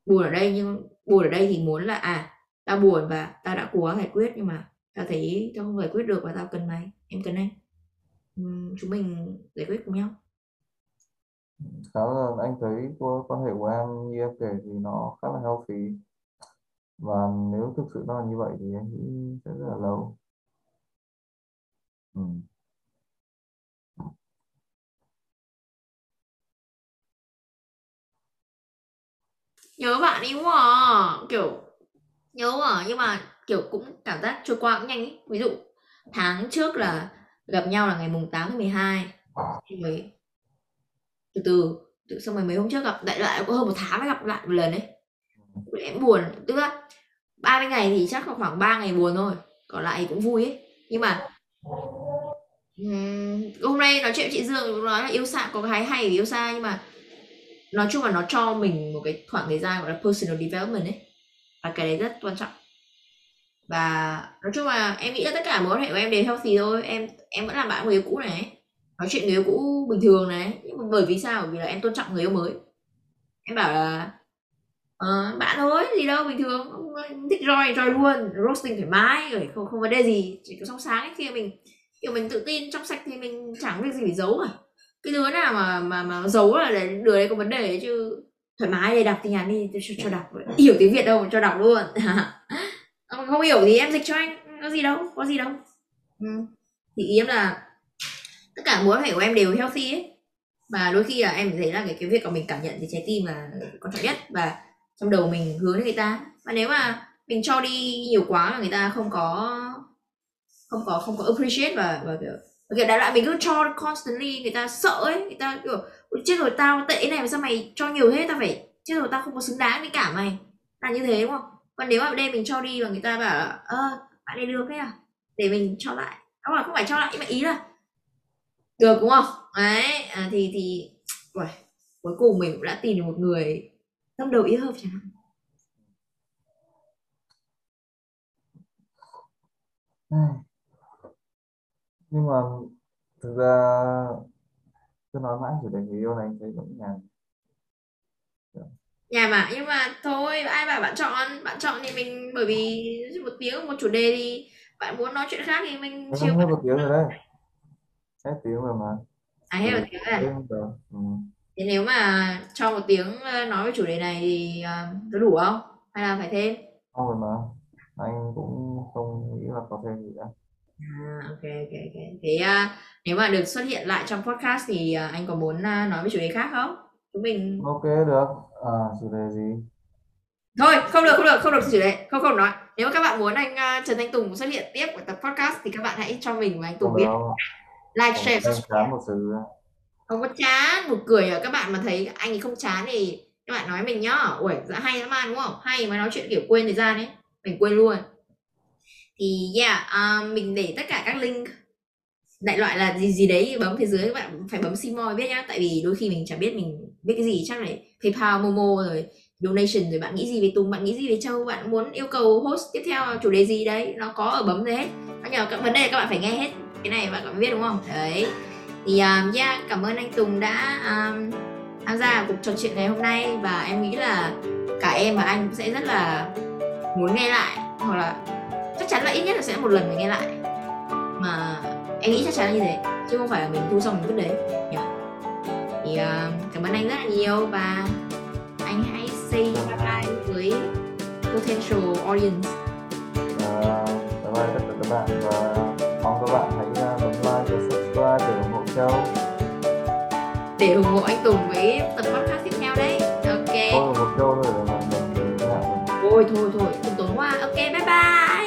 buồn ở đây nhưng buồn ở đây thì muốn là à tao buồn và tao đã cố gắng giải quyết nhưng mà tao thấy tao không giải quyết được và tao cần mày em cần anh. Chúng mình giải quyết cùng nhau. Khá là anh thấy qua quan hệ của em như em kể thì nó khá là healthy. Và nếu thực sự nó là như vậy thì anh nghĩ sẽ rất là lâu ừ. nhớ bạn ý quá à. kiểu, nhớ quá à. nhưng mà, kiểu, cũng cảm giác trôi qua cũng nhanh ý. ví dụ, tháng trước là gặp nhau là ngày mùng 8 tháng 12 rồi, từ từ từ xong rồi mấy hôm trước gặp, đại loại có hơn một tháng mới gặp lại một lần ấy đấy em buồn, tức là 30 ngày thì chắc là khoảng 3 ngày buồn thôi, còn lại cũng vui ấy nhưng mà ừm, hôm nay nói chuyện với chị Dương nói là yêu xa có cái hay ở yêu xa nhưng mà nói chung là nó cho mình một cái khoảng thời gian gọi là personal development ấy. Và cái đấy rất quan trọng. Và nói chung là em nghĩ là tất cả mối quan hệ của em đều healthy thôi em em vẫn làm bạn người yêu cũ này. Nói chuyện người yêu cũ bình thường này nhưng mà bởi vì sao? Bởi vì là em tôn trọng người yêu mới. Em bảo là ờ, bạn thôi gì đâu bình thường thích roi roi luôn roasting thoải mái rồi không không vấn đề gì chỉ có trong sáng ấy khi mình kiểu mình tự tin trong sạch thì mình chẳng việc gì phải giấu cả cái đứa nào mà mà mà giấu là để đứa đấy có vấn đề chứ. Thoải mái để đọc tin nhắn đi cho, cho đọc. Hiểu tiếng việt đâu mà cho đọc luôn. [laughs] Không hiểu thì em dịch cho anh có gì đâu có gì đâu. Ừ. thì ý em là tất cả mối quan hệ của em đều healthy ấy. Và đôi khi là em thấy là cái cái việc của mình cảm nhận thì trái tim là quan trọng nhất. Và trong đầu mình hướng đến người ta. Và nếu mà mình cho đi nhiều quá mà người ta không có không có không có appreciate và và kiểu kiểu đại loại mình cứ cho constantly người ta sợ ấy người ta kiểu chết rồi tao tệ này mà sao mày cho nhiều thế tao phải chết rồi tao không có xứng đáng với cả mày. Là như thế đúng không? Còn nếu mà đây mình cho đi và người ta bảo ơ bạn này được đấy à? Để mình cho lại. Không phải không phải cho lại nhưng mà ý là được đúng không? Đấy à, thì thì uầy, cuối cùng mình cũng đã tìm được một người tâm đầu ý hợp chẳng hạn. Ừ nhưng mà thực ra cứ nói mãi chủ đề người yêu này thấy vẫn nhàn nhà mà nhưng mà thôi ai bảo bạn chọn? Bạn chọn thì mình bởi vì một tiếng một chủ đề thì bạn muốn nói chuyện khác thì mình chiều hết một tiếng rồi đấy. Hết tiếng rồi mà. À hết một tiếng rồi. À? ừ. thế nếu mà cho một tiếng ờ, nói về chủ đề này thì ờ, có đủ không? Hay là phải thêm? Xong rồi mà anh cũng không nghĩ là có thêm gì cả à, ok ok ok. Thế à, nếu mà được xuất hiện lại trong podcast thì à, anh có muốn à, nói về chủ đề khác không? Chúng mình ok được. À, chủ đề gì? Thôi không được không được không được chủ đề. Không không nói. Nếu mà các bạn muốn anh à, Trần Thanh Tùng xuất hiện tiếp ở tập podcast thì các bạn hãy cho mình và anh Tùng không biết. đâu. Like share subscribe chán một sự không có chán một cười ở các bạn mà thấy anh ấy không chán thì các bạn nói mình nhá. Ui dạ hay lắm mà đúng không? Hay mà nói chuyện kiểu quên thời gian ấy. Mình quên luôn thì yeah uh, mình để tất cả các link đại loại là gì gì đấy bấm phía dưới các bạn phải bấm Simo mới biết nhá. Tại vì đôi khi mình chẳng biết mình biết cái gì chắc này PayPal Momo rồi donation rồi bạn nghĩ gì về Tùng bạn nghĩ gì về Châu bạn muốn yêu cầu host tiếp theo chủ đề gì đấy nó có ở bấm đấy hết. Nó nhờ các vấn đề các bạn phải nghe hết cái này bạn mới biết đúng không? Đấy. Thì um, yeah cảm ơn anh Tùng đã um, tham gia cuộc trò chuyện ngày hôm nay và em nghĩ là cả em và anh cũng sẽ rất là muốn nghe lại hoặc là chắc chắn là ít nhất là sẽ một lần phải nghe lại. Mà em nghĩ chắc chắn là như thế chứ không phải là mình thu xong mình vứt đấy. Nhỉ? Thì uh, cảm ơn anh rất là nhiều và anh hãy say bye bye với potential audience. À, bye bye tất cả các bạn và mong các bạn hãy à, bấm like và subscribe để ủng hộ Châu. Để ủng hộ anh Tùng với tập podcast tiếp theo đấy. Ok. Thôi ủng hộ Châu thôi để mà mình mình thôi thôi không tốn quá. Ok bye bye